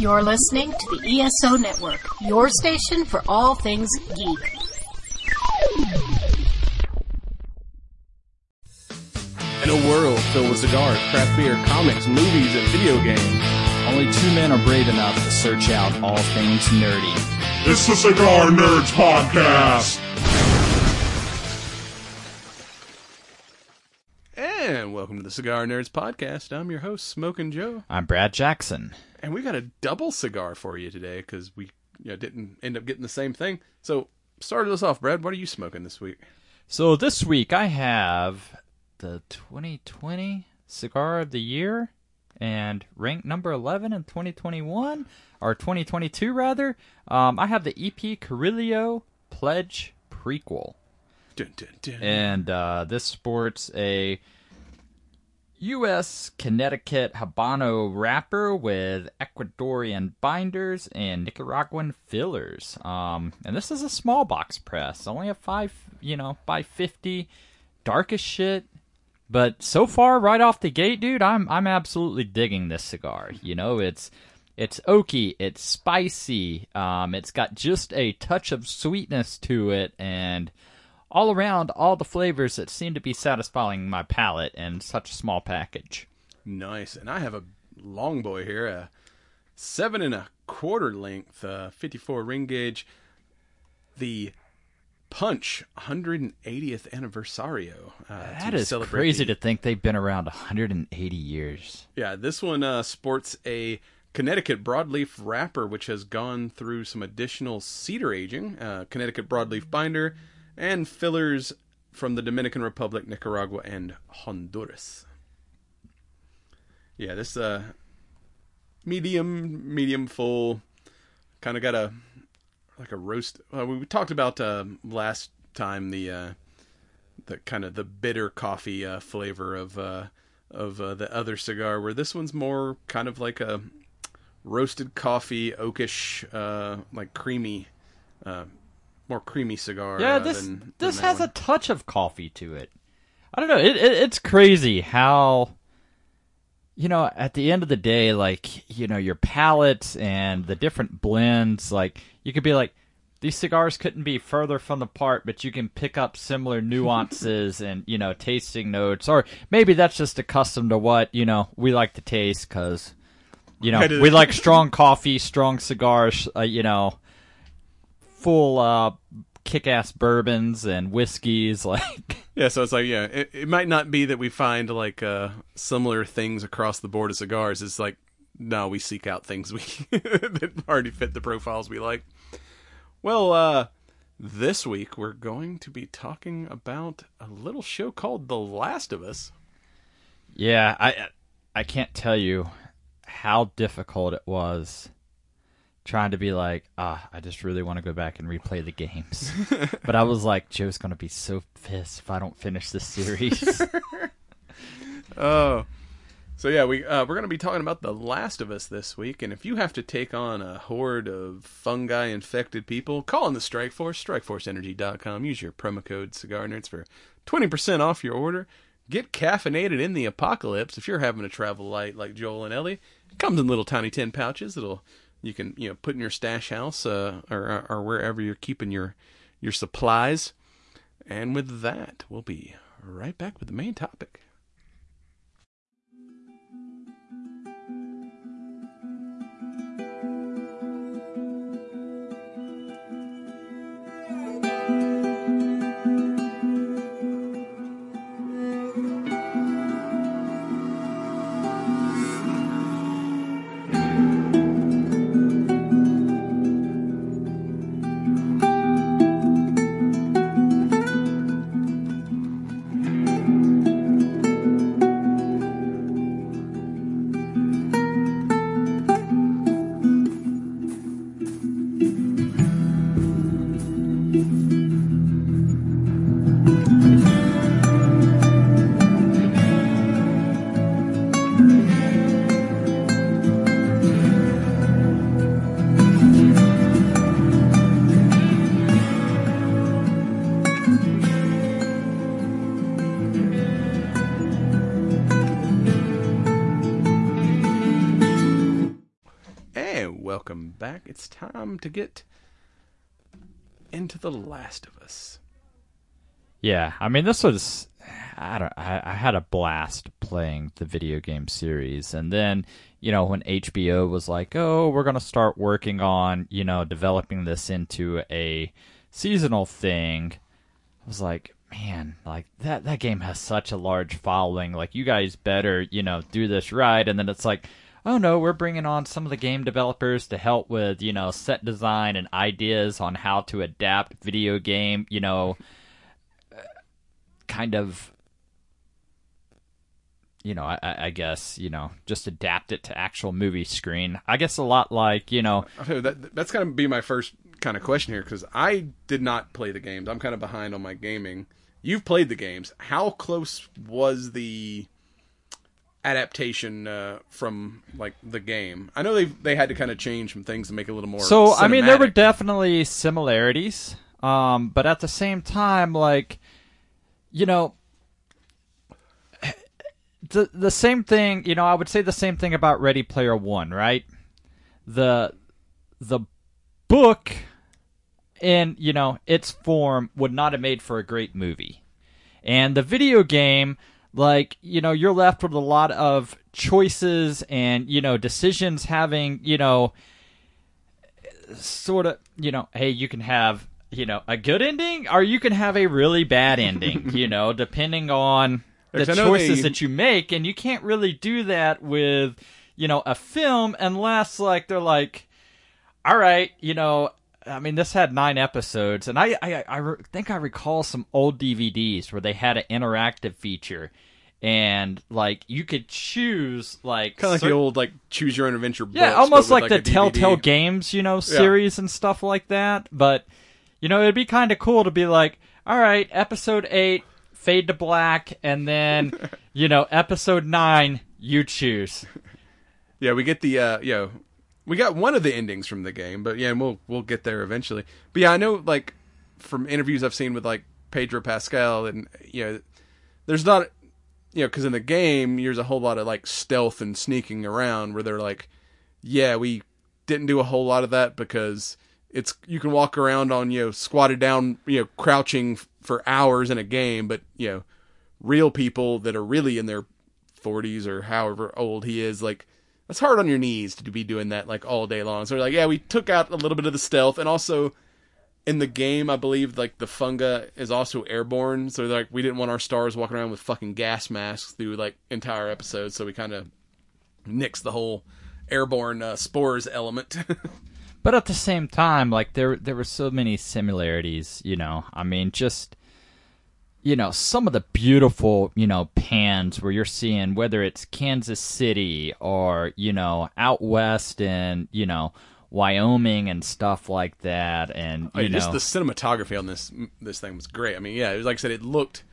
You're listening to the ESO Network, your station for all things geek. In a world filled with cigars, craft beer, comics, movies, and video games, only two men are brave enough to search out all things nerdy. It's the Cigar Nerds Podcast! And welcome to the Cigar Nerds Podcast. I'm your host, Smoking Joe. I'm Brad Jackson. And we got a double cigar for you today because we you know, didn't end up getting the same thing. So, started us off, Brad. What are you smoking this week? So, this week I have the 2020 Cigar of the Year and ranked number 11 in 2021 or 2022 rather. Um, I have the EP Carrillo Pledge Prequel. Dun, dun, dun. And uh, this sports a U.S. Connecticut Habano wrapper with Ecuadorian binders and Nicaraguan fillers. Um, and this is a small box press, only a five, you know, by fifty, dark as shit. But so far, right off the gate, dude, I'm I'm absolutely digging this cigar. You know, it's it's oaky, it's spicy, um, it's got just a touch of sweetness to it, and all around all the flavors that seem to be satisfying my palate in such a small package. Nice. And I have a long boy here, a seven and a quarter length, uh, 54 ring gauge, the Punch 180th Aniversario. Uh, that is crazy to think they've been around 180 years. Yeah, this one uh, sports a Connecticut broadleaf wrapper, which has gone through some additional cedar aging. Uh, Connecticut broadleaf binder and fillers from the Dominican Republic, Nicaragua, and Honduras. Yeah, this uh medium medium full kind of got a like a roast we talked about uh, last time the uh the kind of the bitter coffee uh, flavor of uh of uh, the other cigar where this one's more kind of like a roasted coffee oakish uh like creamy uh more creamy cigar. Yeah, this than, this than has one. a touch of coffee to it. I don't know. It, it, it's crazy how you know at the end of the day, like you know your palates and the different blends. Like you could be like these cigars couldn't be further from the part, but you can pick up similar nuances and you know tasting notes, or maybe that's just accustomed to what you know we like to taste because you know we like strong coffee, strong cigars. Uh, you know full uh, kick-ass bourbons and whiskeys like yeah so it's like yeah it, it might not be that we find like uh similar things across the board of cigars. It's like no we seek out things we that already fit the profiles we like. Well uh this week we're going to be talking about a little show called the last of us. Yeah i i can't tell you how difficult it was trying to be like, ah, I just really want to go back and replay the games. but I was like, Joe's gonna be so pissed if I don't finish this series. oh. So yeah, we uh, we're going to be talking about The Last of Us this week, and if you have to take on a horde of fungi infected people, call in the Strike Force, StrikeForceEnergy.com. Use your promo code Cigar Nerds for twenty percent off your order. Get caffeinated in the apocalypse if you're having to travel light like Joel and Ellie. It comes in little tiny tin pouches. It'll you can you know put in your stash house uh, or or wherever you're keeping your your supplies. And with that, we'll be right back with the main topic. It's time to get into The Last of Us. Yeah, I mean, this was I don't I, I had a blast playing the video game series, and then you know when HBO was like, "Oh, we're gonna start working on you know developing this into a seasonal thing," I was like, man, like that that game has such a large following. Like you guys better you know do this right, and then it's like. Oh no, we're bringing on some of the game developers to help with, you know, set design and ideas on how to adapt video game, you know, kind of you know, I, I guess you know, just adapt it to actual movie screen. I guess a lot like you know, that that's going to be my first kind of question here because I did not play the games. I'm kind of behind on my gaming. You've played the games. How close was the adaptation uh, from like the game? I know they they had to kind of change some things to make it a little more. so I mean, there were definitely similarities, um, but at the same time, like you know. The the same thing, you know, I would say the same thing about Ready Player One, right? The the book in you know its form would not have made for a great movie and the video game like you know you're left with a lot of choices and you know decisions having you know sort of you know hey you can have you know a good ending or you can have a really bad ending you know depending on the Because I know choices they- that you make. And you can't really do that with you know a film unless like they're like all right, you know, I mean, this had nine episodes, and I, I, I re- think I recall some old DVDs where they had an interactive feature, and like you could choose like kind of like the old like choose your own adventure. yeah, books, almost with, like, the. Telltale Games, you know, series and stuff like that. But you know, it'd be kind of cool to be like, all right, episode eight, fade to black, and then you know, episode nine, you choose. Yeah, we get the uh, you know, we got one of the endings from the game, but yeah, and we'll we'll get there eventually. But yeah, I know like from interviews I've seen with like Pedro Pascal, and you know, there's not you know because in the game there's a whole lot of like stealth and sneaking around where they're like, yeah, we didn't do a whole lot of that because it's you can walk around on you know squatted down you know crouching for hours in a game, but you know real people that are really in their 40s or however old he is like that's hard on your knees to be doing that like all day long so like yeah we took out a little bit of the stealth and also in the game i believe like the funga is also airborne so like we didn't want our stars walking around with fucking gas masks through like entire episodes so we kind of nixed the whole airborne uh, spores element But at the same time, like there there were so many similarities, you know. I mean, just you know, some of the beautiful, you know, pans where you're seeing whether it's Kansas City or, you know, out west in, you know, Wyoming and stuff like that and you Oh, yeah, know just the cinematography on this this thing was great. I mean, yeah, it was like I said, it looked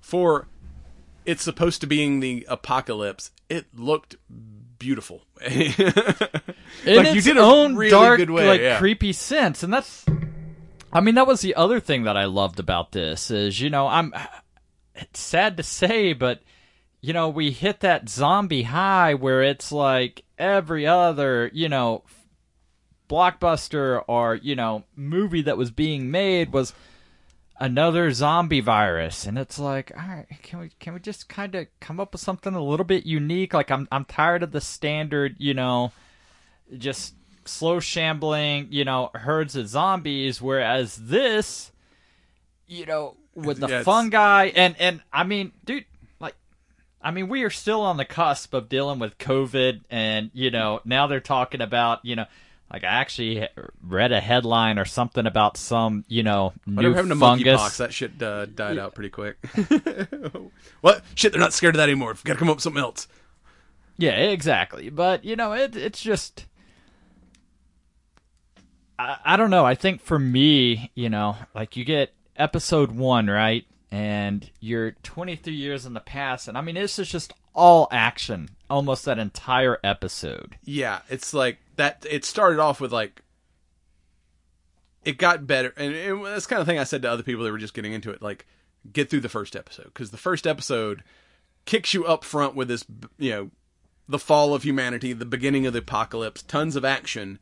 for it's supposed to be in the apocalypse. It looked beautiful. like, you its did a own really dark, good way, like yeah. creepy sense, and that's. I mean, that was the other thing that I loved about this is you know I'm. It's sad to say, but you know we hit that zombie high where it's like every other you know blockbuster or you know movie that was being made was another zombie virus and it's like all right can we can we just kind of come up with something a little bit unique like i'm i'm tired of the standard you know just slow shambling you know herds of zombies whereas this you know with the Yeah, fungi and and i mean dude like I mean, we are still on the cusp of dealing with COVID, and you know, now they're talking about, you know, like I actually read a headline or something about some, you know, Whatever new to fungus. monkeypox? That shit uh, died out pretty quick. what? Shit, they're not scared of that anymore. Got to come up with something else. Yeah, exactly. But you know, it it's just I, I don't know. I think for me, you know, like you get episode one, right? And you're 23 years in the past, and I mean, this is just all action, almost that entire episode. Yeah, it's like that. It started off with like it got better, and it, that's kind of thing I said to other people that were just getting into it. Like, get through the first episode because the first episode kicks you up front with this, you know, the fall of humanity, the beginning of the apocalypse, tons of action,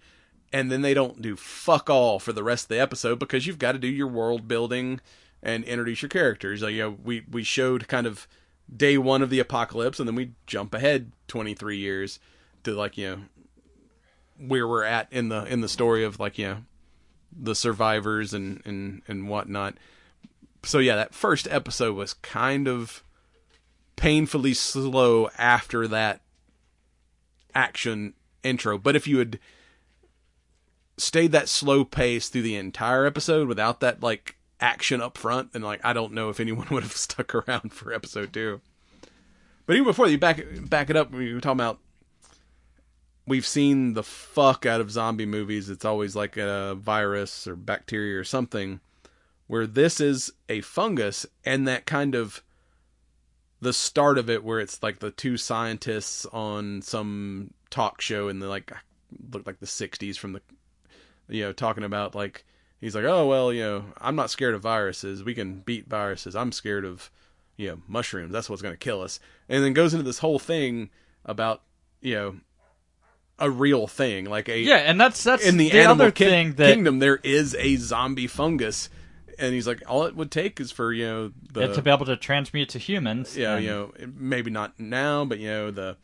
and then they don't do fuck all for the rest of the episode because you've got to do your world building and introduce your characters. Like you know, we we showed kind of day one of the apocalypse, and then we jump ahead twenty three years to like you know where we're at in the in the story of like you know the survivors and and and whatnot. So yeah, that first episode was kind of painfully slow after that action intro. But if you had stayed that slow pace through the entire episode without that like action up front, then like I don't know if anyone would have stuck around for episode two. But even before you back back it up, we were talking about we've seen the fuck out of zombie movies. It's always like a virus or bacteria or something. Where this is a fungus and that kind of the start of it where it's like the two scientists on some talk show in the like looked like the 60s from the you know talking about like he's like oh well you know i'm not scared of viruses. We can beat viruses. I'm scared of you know mushrooms. That's what's going to kill us. And then goes into this whole thing about you know a real thing like a Yeah, and that's that's in the, the animal other ki- thing that kingdom there is a zombie fungus and he's like all it would take is for you know the yeah, to be able to transmute to humans. yeah, and- you know, maybe not now, but you know, the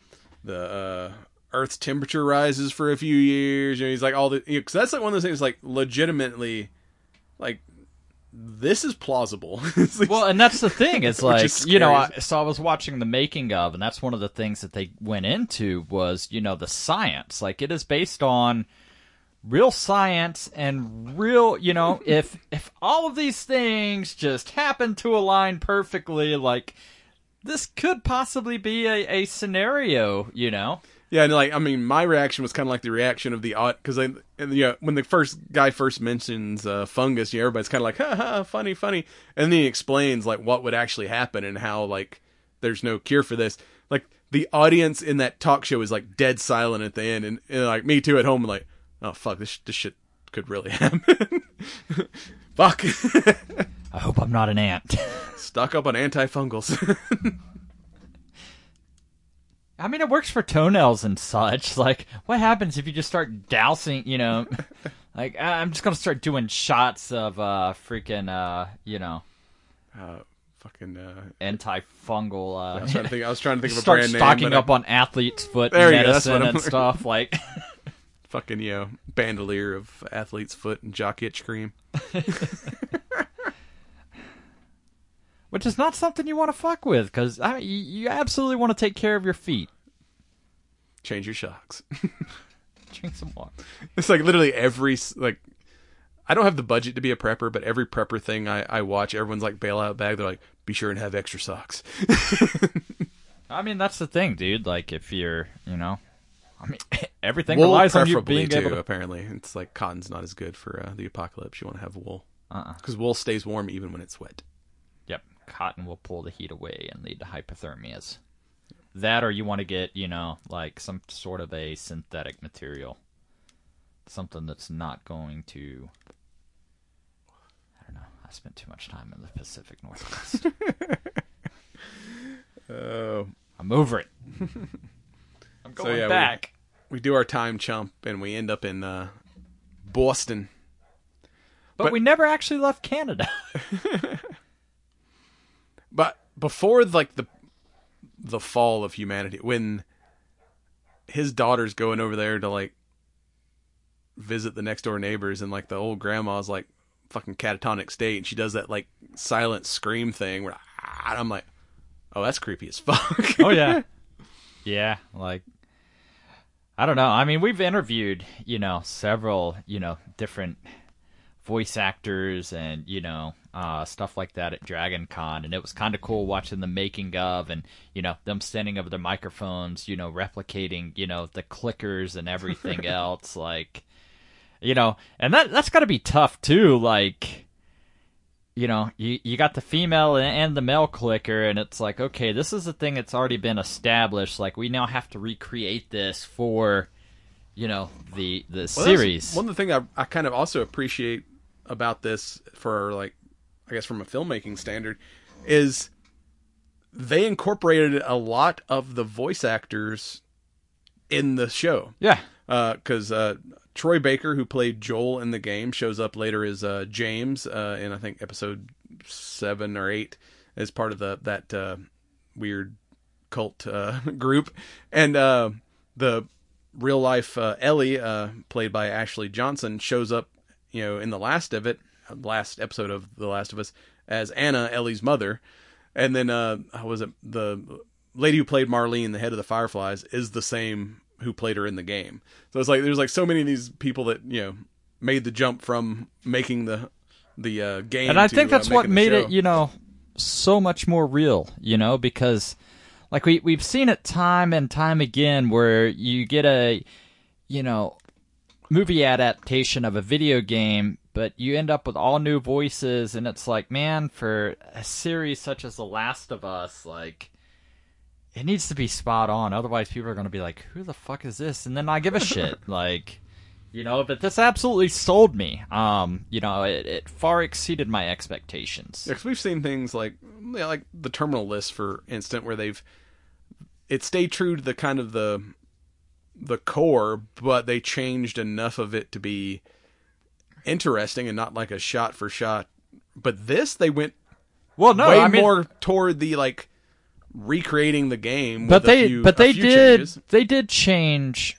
the uh, Earth's temperature rises for a few years. You know, he's like all the because that's like one of those things like legitimately, like this is plausible. Like- Well, and that's the thing. It's like you know. I, so I was watching the making of, and that's one of the things that they went into was you know the science. Like it is based on real science and real. You know, if if all of these things just happen to align perfectly, like this could possibly be a, a scenario. You know, yeah, and like I mean, my reaction was kind of like the reaction of the odd because I and you know when the first guy first mentions uh, fungus, you know, everybody's kind of like ha ha funny funny, and then he explains like what would actually happen and how like there's no cure for this. Like the audience in that talk show is like dead silent at the end, and, and like me too at home, like oh fuck this this shit could really happen. fuck, I hope I'm not an ant. stuck up on antifungals. I mean, it works for toenails and such. Like, what happens if you just start dousing, you know? like, I- I'm just gonna start doing shots of uh freaking uh you know uh, fucking. Uh, antifungal. I Uh, was trying to think. I was trying to think of a start brand name. stocking but I- up on athlete's foot There you that's medicine and stuff. Like, fucking you know bandolier of athlete's foot and jock itch cream. Which is not something you want to fuck with because I mean, you, you absolutely want to take care of your feet. Change your shocks. Drink some water. it's like literally every like. I don't have the budget to be a prepper, but every prepper thing I, I watch, everyone's like bailout bag. They're like, be sure and have extra socks. I mean, that's the thing, dude. Like, if you're, you know, I mean, everything wool relies on you being too. able to. Apparently, it's like cotton's not as good for uh, the apocalypse. You want to have wool Uh-uh. because wool stays warm even when it's wet. Yep, cotton will pull the heat away and lead to hypothermias. That, or you want to get, you know, like some sort of a synthetic material, something that's not going to. I don't know. I spent too much time in the Pacific Northwest. Oh, I'm over it. I'm So, going yeah, we- back. we do our time chump and we end up in uh, Boston. But, but- we never actually left Canada. But before like the the fall of humanity, when his daughter's going over there to like visit the next door neighbors, and like the old grandma's like fucking catatonic state, and she does that like silent scream thing where ah, I'm like, oh, that's creepy as fuck. oh yeah yeah like i don't know i mean we've interviewed you know several you know different voice actors and you know uh, stuff like that at dragon con and it was kind of cool watching the making of and you know them standing over their microphones you know replicating you know the clickers and everything else like you know and that that's got to be tough too like you know, you you got the female and, and the male clicker, and it's like, okay, this is a thing that's already been established. Like, we now have to recreate this for, you know, the the Well, series. One of the things I, I kind of also appreciate about this, for like, I guess from a filmmaking standard, is they incorporated a lot of the voice actors in the show. yeah, because uh, Troy Baker, who played Joel in the game, shows up later as uh, James uh, in I think episode seven or eight as part of the that uh, weird cult uh, group, and uh, the real life uh, Ellie, uh, played by Ashley Johnson, shows up, you know, in the last of it, last episode of The Last of Us, as Anna, Ellie's mother, and then uh, how was it the lady who played Marlene, the head of the Fireflies, is the same who played her in the game. So it's like there's like so many of these people that you know made the jump from making the the uh, game, and I to, think uh, that's what made show. it, you know, so much more real. You know, because like we we've seen it time and time again where you get a, you know, movie adaptation of a video game, but you end up with all new voices, and it's like, man, for a series such as The Last of Us, like. It needs to be spot on, otherwise people are going to be like, "Who the fuck is this?" And then I give a shit. like, you know, but this absolutely sold me. Um, you know, it, it far exceeded my expectations. Yeah, 'cause we've seen things like yeah, like the terminal list, for instance, where they've it stayed true to the kind of the the core, but they changed enough of it to be interesting and not like a shot for shot. But this, they went Well, no, way I mean, more toward the like recreating the game. but they, few- but they did, changes. they did change,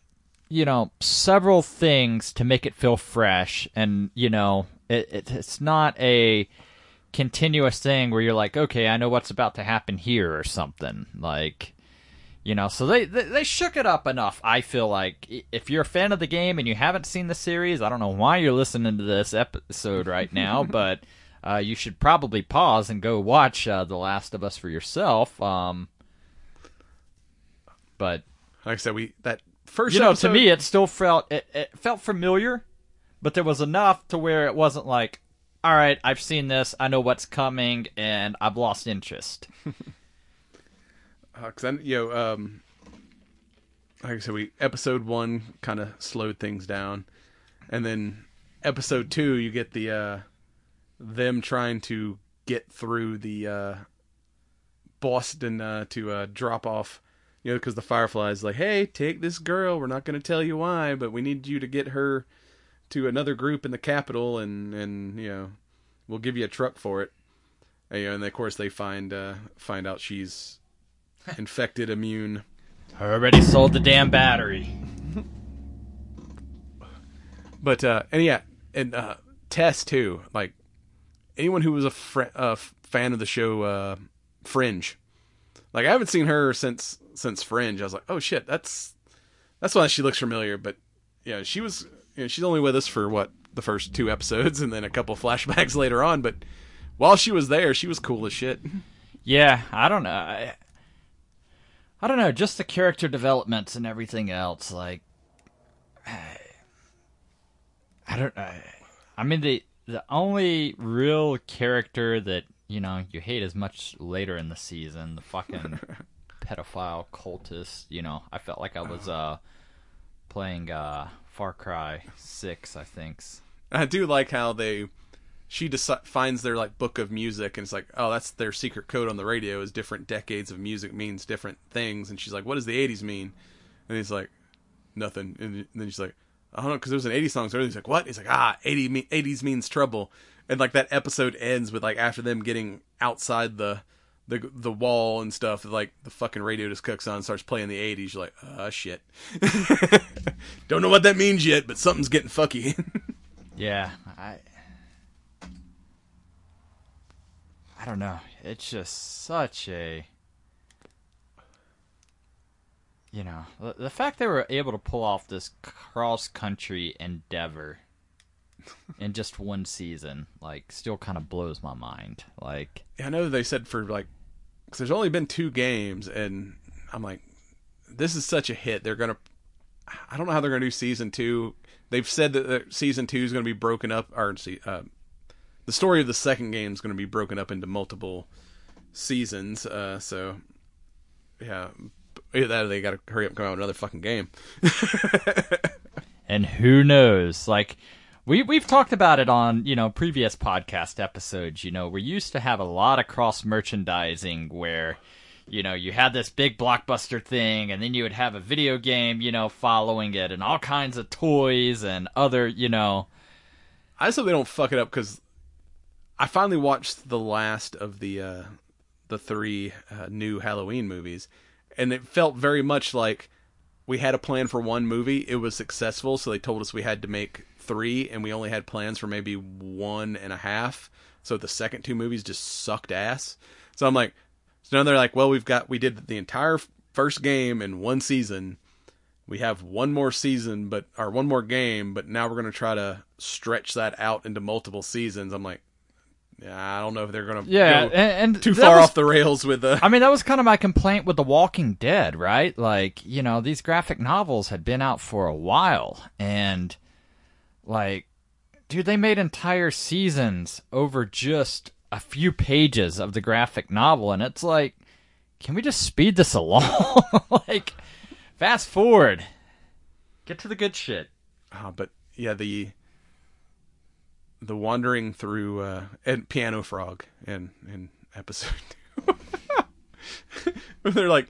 you know, several things to make it feel fresh, and you know, it, it it's not a continuous thing where you're like, okay, I know what's about to happen here or something like. You know, so they, they they shook it up enough. I feel like if you're a fan of the game and you haven't seen the series, I don't know why you're listening to this episode right now, but uh, you should probably pause and go watch uh, The Last of Us for yourself. Um, but Like I said, we that first you know, episode, to me, it still felt it, it felt familiar, but there was enough to where it wasn't like, all right, I've seen this, I know what's coming, and I've lost interest. because Uh, you know, um, like I said, we episode one kind of slowed things down, and then episode two, you get the uh, them trying to get through the uh, Boston uh, to uh, drop off. You know, because the Fireflies like, hey, take this girl. We're not going to tell you why, but we need you to get her to another group in the capital, and and you know, we'll give you a truck for it. And, you know, and of course they find uh, find out she's infected, immune. I already sold the damn battery. But uh, and yeah, and uh, Tess too. Like anyone who was a fr- uh, fan of the show uh, Fringe, like I haven't seen her since since Fringe. I was like, oh shit, that's that's why she looks familiar. But yeah, she was. You know, she's only with us for what the first two episodes, and then a couple flashbacks later on. But while she was there, she was cool as shit. Yeah, I don't know. I, I don't know, just the character developments and everything else. Like, I, I don't. I, I mean, the the only real character that you know you hate as much later in the season, the fucking pedophile cultist. You know, I felt like I was uh playing uh Far Cry Six, I think. I do like how they she deci- finds their like book of music and it's like oh that's their secret code on the radio is different decades of music means different things. And she's like what does the 80s mean? And he's like nothing. And then she's like I don't know because there was an 80s song. So he's like what? He's like ah 80 me- 80s means trouble. And like that episode ends with like after them getting outside the the the wall and stuff like the fucking radio just cooks on starts playing the 80s you're like ah shit. Don't know what that means yet but something's getting fucky. Yeah, I I don't know. It's just such a you know, the, the fact they were able to pull off this cross country endeavor in just one season like still kind of blows my mind. Like I know they said for like, because there's only been two games, and I'm like, this is such a hit. They're gonna, I don't know how they're gonna do season two. They've said that season two is gonna be broken up, or uh, the story of the second game is gonna be broken up into multiple seasons. Uh, so, yeah, either that or they gotta hurry up and come out with another fucking game. and who knows like we we've talked about it on you know previous podcast episodes you know we used to have a lot of cross merchandising where you know, you had this big blockbuster thing, and then you would have a video game, you know, following it, and all kinds of toys and other, you know. I just hope they don't fuck it up because I finally watched the last of the uh, the three uh, new Halloween movies, and it felt very much like we had a plan for one movie. It was successful, so they told us we had to make three, and we only had plans for maybe one and a half. So the second two movies just sucked ass. So I'm like, so now they're like, well, we've got we did the entire first game in one season. We have one more season, but or one more game, but now we're to try to stretch that out into multiple seasons. I'm like, yeah, I don't know if they're going to Yeah, and, and too far was- off the rails with the. I mean, that was kind of my complaint with The Walking Dead, right? Like, you know, these graphic novels had been out for a while, and, like, dude, they made entire seasons over just a few pages of the graphic novel, and it's like, can we just speed this along? like, fast forward. Get to the good shit. Ah, but yeah, the the wandering through uh, Piano Frog in in episode two. They're like,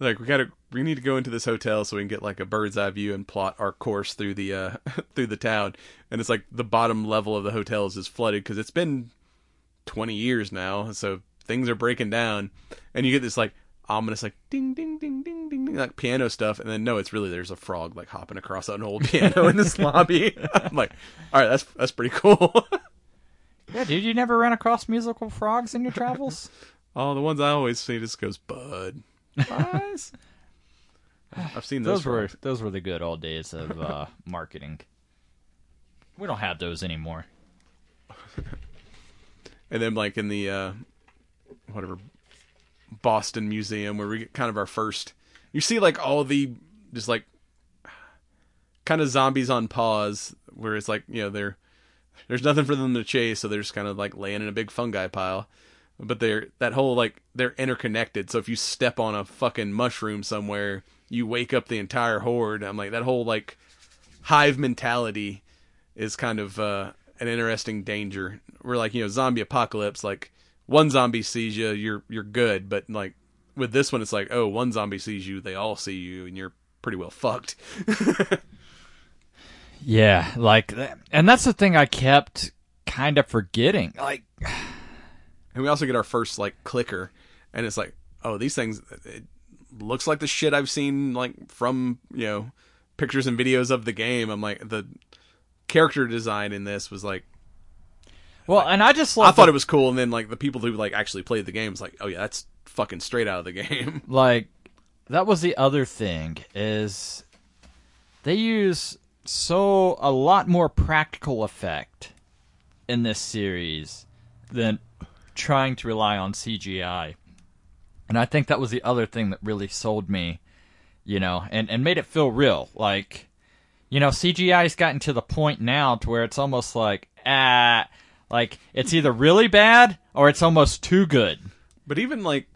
like we gotta we need to go into this hotel so we can get like a bird's eye view and plot our course through the uh through the town. And it's like the bottom level of the hotel is flooded because it's been twenty years now, so things are breaking down. And you get this like ominous like ding ding ding ding ding ding like piano stuff, and then no, it's really there's a frog like hopping across an old piano in this lobby. I'm like, all right, that's that's pretty cool. Yeah, dude, you never ran across musical frogs in your travels? Oh, the ones I always see just goes Bud. Guys. I've seen those, those were those were the good old days of uh, marketing. We don't have those anymore. and then like in the uh whatever Boston Museum where we get kind of our first you see like all the just like kind of zombies on pause where it's like you know they're there's nothing for them to chase so they're just kind of like laying in a big fungi pile but they're that whole like they're interconnected so if you step on a fucking mushroom somewhere you wake up the entire horde i'm like that whole like hive mentality is kind of uh, an interesting danger. We're like, you know, zombie apocalypse. Like one zombie sees you, you're you're good, but like with this one, it's like, oh, one zombie sees you, they all see you, and you're pretty well fucked. Yeah, like, and that's the thing I kept kind of forgetting. Like, And we also get our first like clicker, and it's like, oh, these things. It looks like the shit I've seen like from you know pictures and videos of the game. I'm like the character design in this was like well, and I just I thought it was cool, and then like the people who like actually played the game was like, oh yeah, that's fucking straight out of the game. like that was the other thing is they use so a lot more practical effect in this series than trying to rely on CGI. And I think that was the other thing that really sold me, you know, and, and made it feel real. Like, you know, CGI's gotten to the point now to where it's almost like, ah, like it's either really bad or it's almost too good. But even like,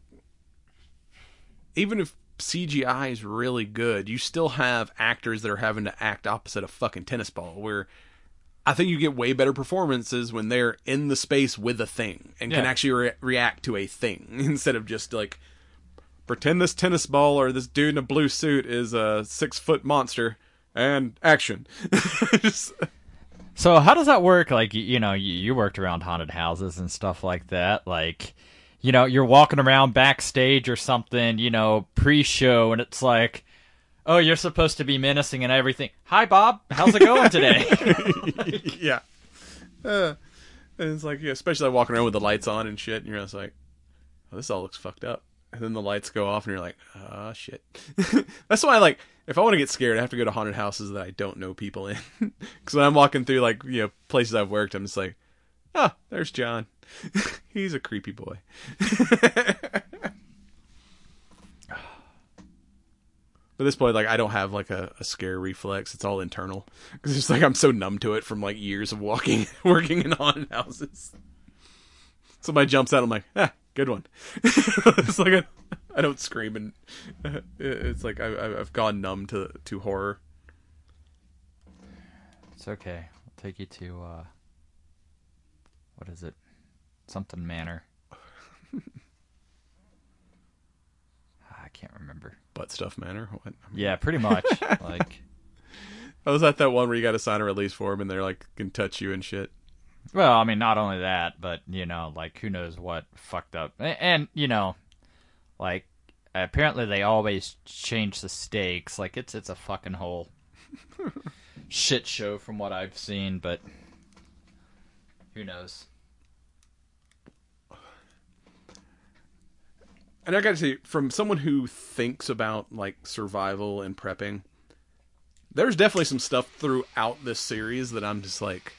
even if CGI is really good, you still have actors that are having to act opposite a fucking tennis ball. Where I think you get way better performances when they're in the space with a thing and can actually re- react to a thing instead of just like pretend this tennis ball or this dude in a blue suit is a six foot monster and action. Just- So how does that work? Like you, know, you, you worked around haunted houses and stuff like that. Like, you know, you're walking around backstage or something, you know, pre-show, and it's like, oh, you're supposed to be menacing and everything. Hi, Bob. How's it going today? yeah. Uh, and it's like, yeah, especially like walking around with the lights on and shit, and you're just like, oh, this all looks fucked up. And then the lights go off, and you're like, ah, shit. That's why, like, if I want to get scared, I have to go to haunted houses that I don't know people in. Because when I'm walking through, like, you know, places I've worked, I'm just like, oh, there's John. He's a creepy boy. But at this point, like I don't have like a, a scare reflex. It's all internal because it's like I'm so numb to it from like years of walking, working in haunted houses. Somebody jumps out, I'm like, ah, good one. it's like I, I don't scream, and uh, it's like I, I- I've gone numb to to horror. it's okay. I'll take you to uh, what is it? Something Manor. I can't remember. Butt stuff manner. What? Yeah, pretty much. like, Oh, was that that one where you got to sign a release form and they're like can touch you and shit? Well, I mean, not only that, but you know, like who knows what fucked up, and, and you know, like apparently they always change the stakes. Like it's it's a fucking whole shit show from what I've seen, but who knows? And I got to say, from someone who thinks about like survival and prepping, there's definitely some stuff throughout this series that I'm just like,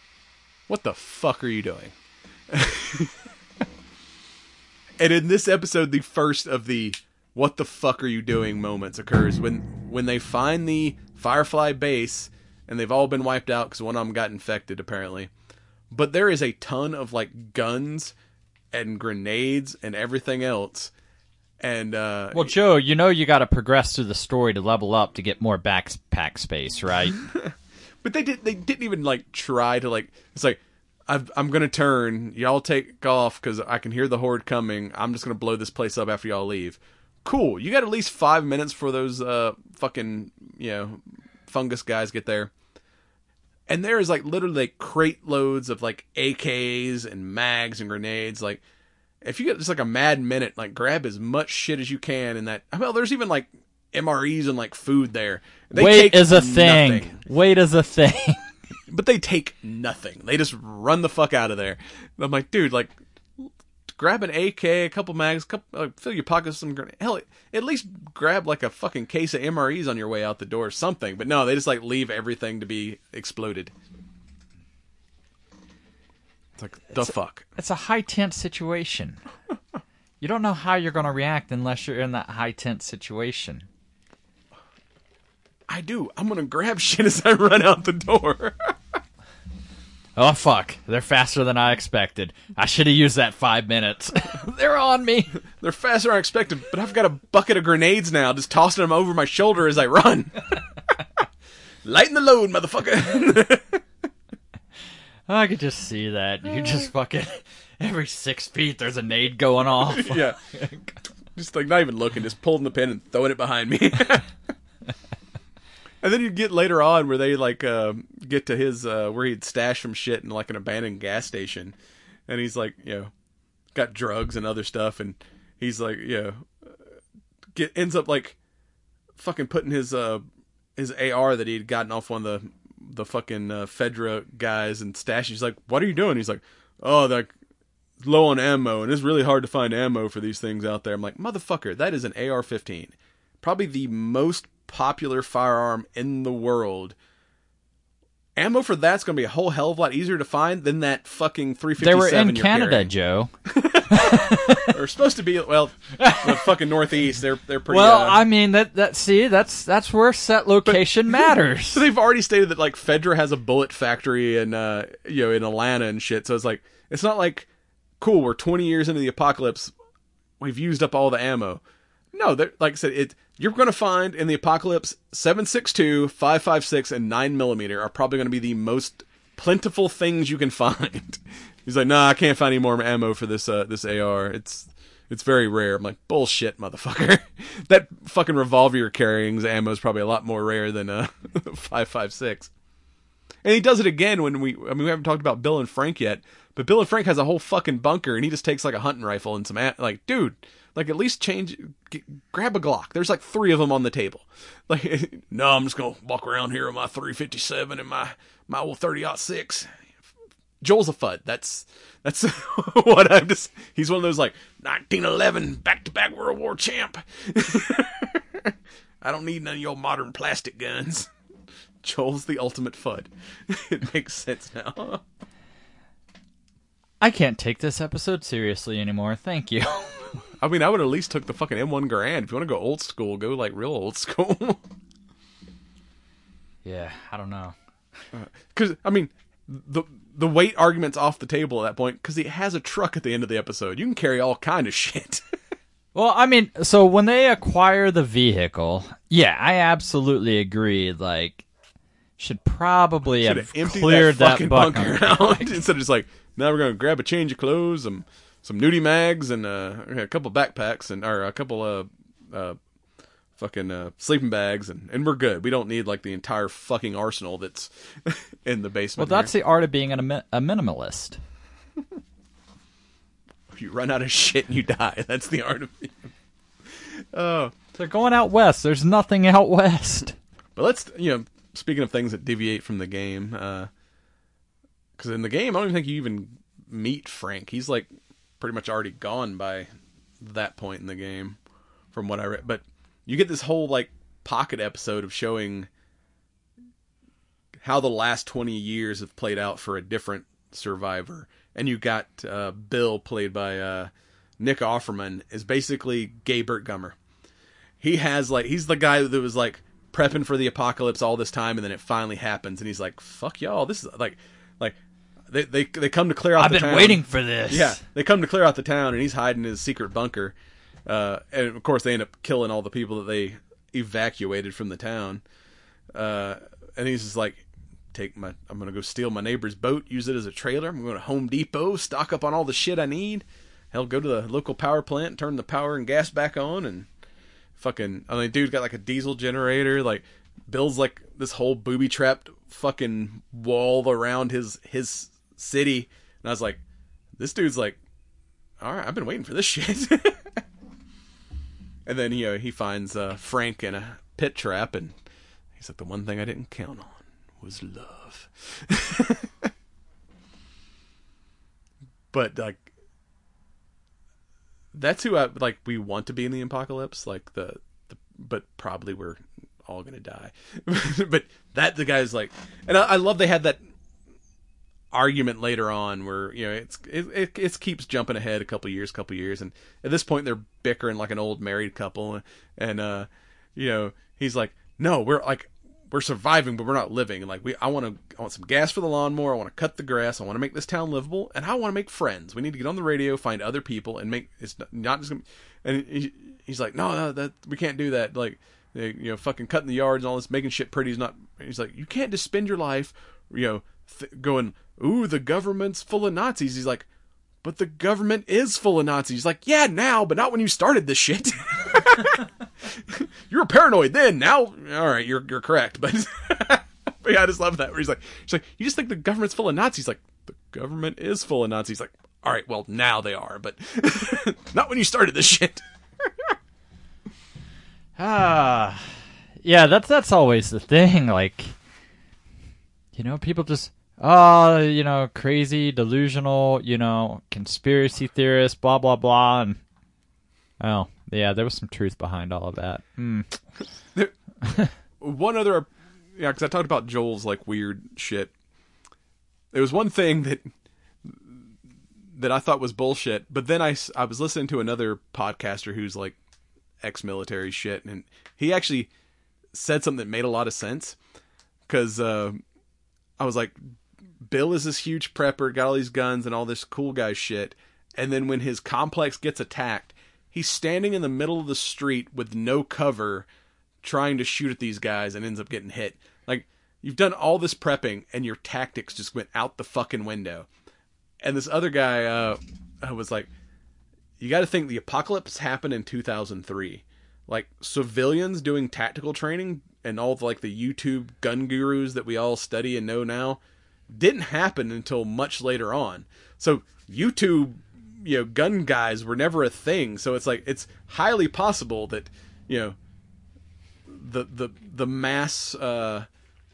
what the fuck are you doing? and in this episode, the first of the "what the fuck are you doing" moments occurs when when they find the Firefly base and they've all been wiped out because one of them got infected apparently. But there is a ton of like guns and grenades and everything else. And uh, Well, Joe, you know you got to progress through the story to level up to get more backpack space, right? But they did. They didn't even like try to like. It's like I've, I'm gonna turn. Y'all take off because I can hear the horde coming. I'm just gonna blow this place up after y'all leave. Cool. You got at least five minutes for those uh fucking you know fungus guys get there. And there is like literally like crate loads of like AKs and mags and grenades. Like if you get just like a mad minute, like grab as much shit as you can. And that well, there's even like MREs and like food there. They Weight is a thing. nothing Weight is a thing. but they take nothing. They just run the fuck out of there. I'm like, dude, like, grab an AK, a couple mags, couple, uh, fill your pockets with some grenades. Hell, at least grab like a fucking case of MREs on your way out the door, or something. But no, they just like leave everything to be exploded. It's like the fuck. it's a high tense situation. you don't know how you're going to react unless you're in that high tense situation. I do. I'm gonna grab shit as I run out the door. Oh fuck! They're faster than I expected. I should have used that five minutes. They're on me. They're faster than I expected, but I've got a bucket of grenades now, just tossing them over my shoulder as I run. Lighten the load, motherfucker. I could just see that. You just fucking every six feet there's a nade going off. yeah. Just like not even looking, just pulling the pin and throwing it behind me. And then you get later on where they like uh, get to his uh, where he'd stash some shit in like an abandoned gas station, and he's like, you know, got drugs and other stuff, and he's like, you know, get ends up like fucking putting his uh his AR that he'd gotten off one of the the fucking uh, Fedra guys and stash. He's like, "What are you doing?" He's like, "Oh, they're low on ammo, and it's really hard to find ammo for these things out there." I'm like, "Motherfucker, that is an AR-15, probably the most popular firearm in the world." Ammo for that's going to be a whole hell of a lot easier to find than that fucking 357 They were in you're Canada, carrying. Joe. They're supposed to be well, the fucking northeast. They're they're pretty. Well, uh, I mean that that see that's that's where set location matters. So they've already stated that like Fedra has a bullet factory in uh you know in Atlanta and shit. So it's like it's not like cool. We're 20 years into the apocalypse. We've used up all the ammo. No, like I said, it you're going to find in the apocalypse 762, 556, and 9 millimeter are probably going to be the most plentiful things you can find. He's like, nah, I can't find any more ammo for this uh this AR. It's it's very rare. I'm like, bullshit, motherfucker. that fucking revolver you're carrying's ammo is probably a lot more rare than uh 556. And he does it again when we I mean we haven't talked about Bill and Frank yet, but Bill and Frank has a whole fucking bunker and he just takes like a hunting rifle and some a- like dude, like at least change grab a Glock. There's like 3 of them on the table. Like no, I'm just to walk around here with my 357 and my my old 30-06. Joel's a fud. That's that's what I'm just. He's one of those like 1911 back to back World War champ. I don't need none of your modern plastic guns. Joel's the ultimate fud. it makes sense now. I can't take this episode seriously anymore. Thank you. I mean, I would at least took the fucking M1 Garand. If you want to go old school, go like real old school. yeah, I don't know. Uh, because I mean, the the weight argument's off the table at that point because he has a truck at the end of the episode. You can carry all kind of shit. Well, I mean, so when they acquire the vehicle, yeah, I absolutely agree. Like, should probably Should have have cleared that that bunker out instead of just like now we're gonna grab a change of clothes, some some nudie mags, and uh, a couple backpacks, and or a couple of uh, fucking uh, sleeping bags, and, and we're good. We don't need like the entire fucking arsenal that's in the basement. Well, that's the art of being an, a minimalist. you run out of shit and you die. That's the art of it. Oh, They're going out west. There's nothing out west. but let's you know. Speaking of things that deviate from the game, because in the game I don't even think you even meet Frank. He's like pretty much already gone by that point in the game, from what I read. But you get this whole like pocket episode of showing how the last 20 years have played out for a different survivor and you got uh, bill played by uh, nick offerman is basically gay burt gummer he has like he's the guy that was like prepping for the apocalypse all this time and then it finally happens and he's like fuck y'all this is like they they, they come to clear out I've the been town. waiting for this. Yeah, they come to clear out the town, and he's hiding in his secret bunker. Uh, and of course, they end up killing all the people that they evacuated from the town. Uh, and he's just like, "Take my, I'm gonna go steal my neighbor's boat, use it as a trailer. I'm going to Home Depot, stock up on all the shit I need. Hell, go to the local power plant, turn the power and gas back on, and fucking. I mean, dude's got like a diesel generator, like." Builds like this whole booby trapped fucking wall around his his city, and I was like, this dude's like, all right, I've been waiting for this shit. and then you know he finds uh, Frank in a pit trap, and he's like, the one thing I didn't count on was love. but like, that's who I like. We want to be in the apocalypse, like the, the but probably we're all gonna die. but that the guy's like, and I, I love they had that argument later on where you know it's it, it, it keeps jumping ahead a couple years couple years. And at this point they're bickering like an old married couple. And uh you know he's like no we're like we're surviving but we're not living. And like we i want to i want some gas for the lawnmower. I want to cut the grass. I want to make this town livable. And i want to make friends. We need to get on the radio find other people and make it's not just gonna, and he, he's like no no that we can't do that. Like you know fucking cutting the yards and all this making shit pretty is not he's like you can't just spend your life you know th- going ooh, the government's full of Nazis. He's like, but the government is full of Nazis. He's like, yeah, now, but not when you started this shit. you were paranoid then. Now, all right, you're you're correct. But, but yeah, I just love that. Where he's like, he's like, you just think the government's full of Nazis? Like, the government is full of Nazis. Like, all right, well, now they are, but not when you started this shit. Ah, yeah. That's that's always the thing. Like, you know, people just oh, you know, crazy, delusional, you know, conspiracy theorist, blah blah blah, and oh, yeah, there was some truth behind all of that. Hmm. one other yeah because i talked about joel's like weird shit there was one thing that that i thought was bullshit but then I I was listening to another podcaster who's like ex-military shit and he actually said something that made a lot of sense because uh, i was like bill is this huge prepper got all these guns and all this cool guy shit and then when his complex gets attacked he's standing in the middle of the street with no cover trying to shoot at these guys and ends up getting hit. Like you've done all this prepping and your tactics just went out the fucking window. And this other guy uh, was like, "You got to think the apocalypse happened in 2003. Like civilians doing tactical training and all the, like the YouTube gun gurus that we all study and know now didn't happen until much later on. So YouTube, you know, gun guys were never a thing. So it's like it's highly possible that you know the the the mass uh,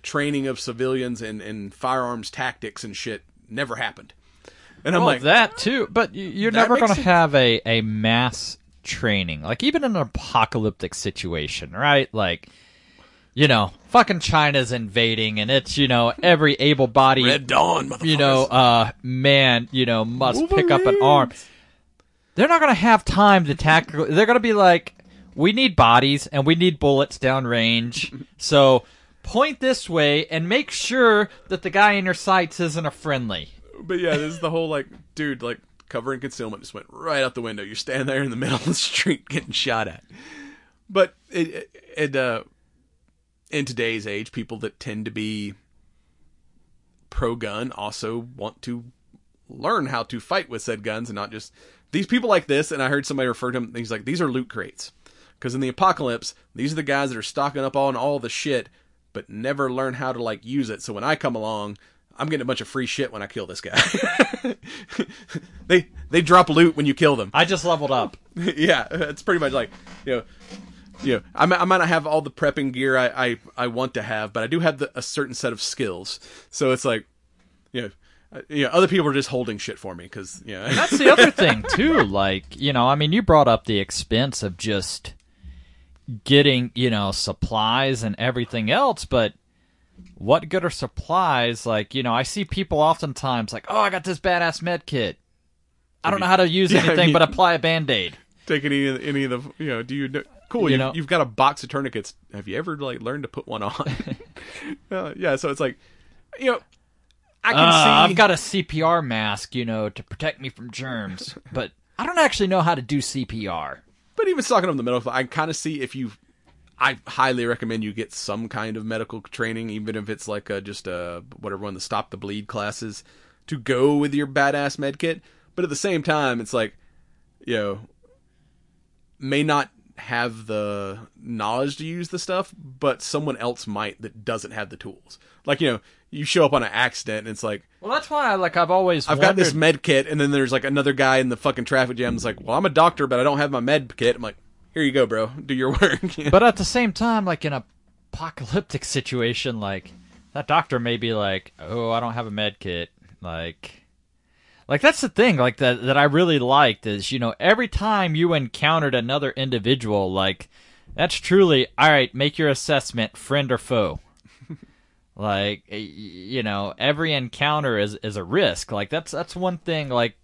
training of civilians and and firearms tactics and shit never happened. And I'm Well, like, that too, but you're never going to have a a mass training, like even in an apocalyptic situation, right? Like, you know, fucking China's invading, and it's you know every Red Dawn, you know, uh, man, you know, must pick up an arm. They're not going to have time to tackle. They're going to be like, we need bodies and we need bullets downrange. so point this way and make sure that the guy in your sights isn't a friendly. But yeah, this is the whole like, dude, like cover and concealment just went right out the window. You're standing there in the middle of the street getting shot at. But it, it uh, in today's age, people that tend to be pro gun also want to learn how to fight with said guns and not just these people like this. And I heard somebody refer to them. He's like, these are loot crates Because in the apocalypse, these are the guys that are stocking up on all the shit, but never learn how to like use it. So when I come along, I'm getting a bunch of free shit when I kill this guy. they they drop loot when you kill them. I just leveled up. yeah, it's pretty much like you know, you know, I, might- I might not have all the prepping gear I, I, I want to have, but I do have the, a certain set of skills. So it's like, you know, uh, you know, other people are just holding shit for me because you know, That's the other thing too. Like, you know, I mean, you brought up the expense of just getting, you know, supplies and everything else, but what good are supplies? Like, you know, I see people oftentimes like, "Oh, I got this badass med kit. I don't know how to use Yeah, I anything mean- but apply a band-aid." take any any of the you know, do you know, cool? You You know- you've got a box of tourniquets. Have you ever like learned to put one on? uh, yeah, so it's like, you know, I can Uh, see. I've got a CPR mask, you know, to protect me from germs, but I don't actually know how to do CPR. But even talking of the medical, I kind of see if you. I highly recommend you get some kind of medical training, even if it's like a, just a whatever one the stop the bleed classes to go with your badass med kit. But at the same time, it's like, you know, may not have the knowledge to use the stuff, but someone else might that doesn't have the tools. Like you know, you show up on an accident and it's like, Well, that's why I like I've always I've got this med kit, and then there's like another guy in the fucking traffic jam that's like, well, I'm a doctor, but I don't have my med kit. I'm like, here you go, bro, do your work. But at the same time, like in a apocalyptic situation, like that doctor may be like, "Oh, I don't have a med kit." Like, like that's the thing. Like that that I really liked is you know every time you encountered another individual, like that's truly all right. Make your assessment, friend or foe. like you know, every encounter is is a risk. Like that's that's one thing. Like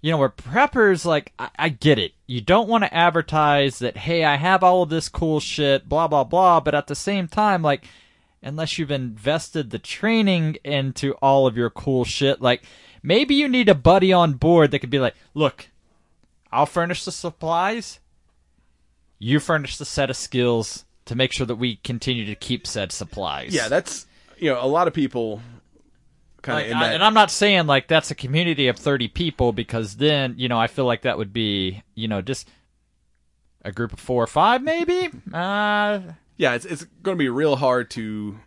you know, where preppers, like, I, I get it. You don't want to advertise that, hey, I have all of this cool shit, blah, blah, blah. But at the same time, like, unless you've invested the training into all of your cool shit, like, maybe you need a buddy on board that could be like, look, I'll furnish the supplies. You furnish the set of skills to make sure that we continue to keep said supplies. yeah, that's you know, a lot of people kind of I- that. and I'm not saying like that's a community of 30 people because then, you know, I feel like that would be, you know, just a group of four or five maybe. Uh, yeah, it's it's going to be real hard to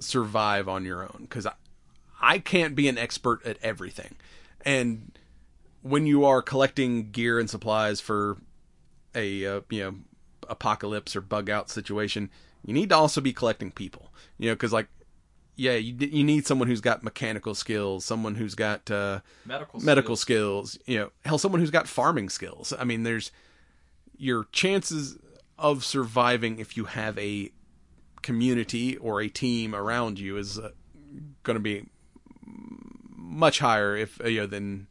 survive on your own because I, can't be an expert at everything, and when you are collecting gear and supplies for a uh, you know apocalypse or bug out situation, you need to also be collecting people. You know, because like yeah, you you need someone who's got mechanical skills, someone who's got uh, medical medical skills. You know, hell, someone who's got farming skills. I mean, there's your chances of surviving if you have a community or a team around you is uh, going to be much higher if uh, you know than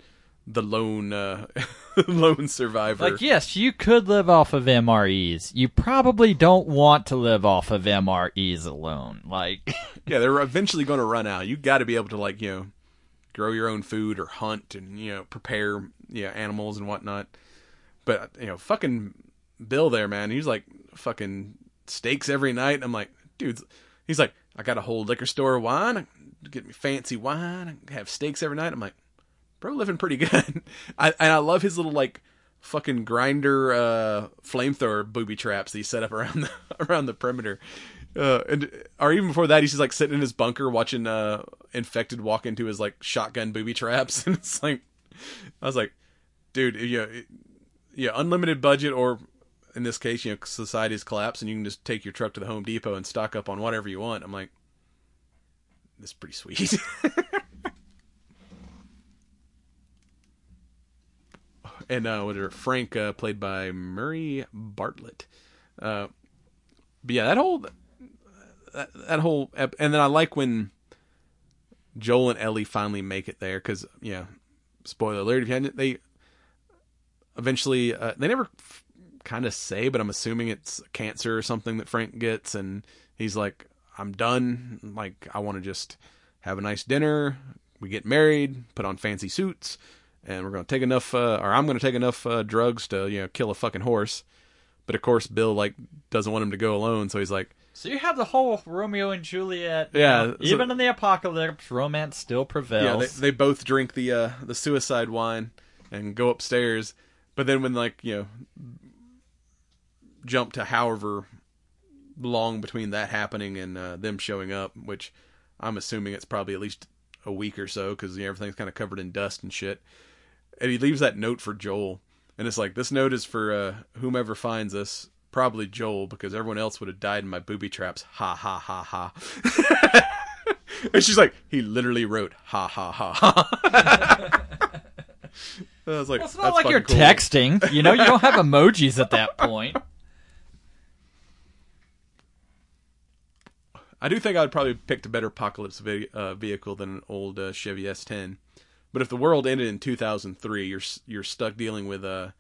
the lone uh, lone survivor. Like yes, you could live off of MREs. You probably don't want to live off of MREs alone. Like yeah, they're eventually going to run out. You got to be able to like you know grow your own food or hunt and you know prepare you know animals and whatnot. But you know, fucking Bill there, man, he's like fucking steaks every night. I'm like, dude, he's like, I got a whole liquor store of wine, get me fancy wine, and have steaks every night. I'm like, bro, living pretty good. I and I love his little like fucking grinder uh flamethrower booby traps that he set up around the around the perimeter. Uh, and or even before that, he's just like sitting in his bunker watching uh infected walk into his like shotgun booby traps, and it's like, I was like, dude, yeah, it- yeah, unlimited budget, or in this case, you know, society's collapse, and you can just take your truck to the Home Depot and stock up on whatever you want. I'm like, this is pretty sweet. and uh, what are Frank uh, played by Murray Bartlett. Uh, but yeah, that whole that, that whole ep- and then I like when Joel and Ellie finally make it there because yeah, spoiler alert if you hadn't, they eventually uh, they never f- kind of say, but I'm assuming it's cancer or something that Frank gets, and he's like, I'm done. Like I want to just have a nice dinner. We get married, put on fancy suits, and we're gonna take enough, uh, or I'm gonna take enough uh, drugs to you know kill a fucking horse. But of course, Bill like doesn't want him to go alone, so he's like, so you have the whole Romeo and Juliet. you Yeah, know, so- even in the apocalypse, romance still prevails. Yeah, they, they both drink the uh, the suicide wine and go upstairs. But then when like you know, jump to however long between that happening and uh, them showing up, which I'm assuming it's probably at least a week or so because everything's kind of covered in dust and shit. And he leaves that note for Joel, and it's like this note is for uh, whomever finds us, probably Joel, because everyone else would have died in my booby traps. Ha ha ha ha. and she's like, he literally wrote ha ha ha ha. I was like, It's not "That's like you're cool." texting. You know, you don't have emojis at that point. I do think I'd probably picked a better apocalypse ve- uh, vehicle than an old uh, Chevy S10. But if the world ended in 2003, you're you're stuck dealing with uh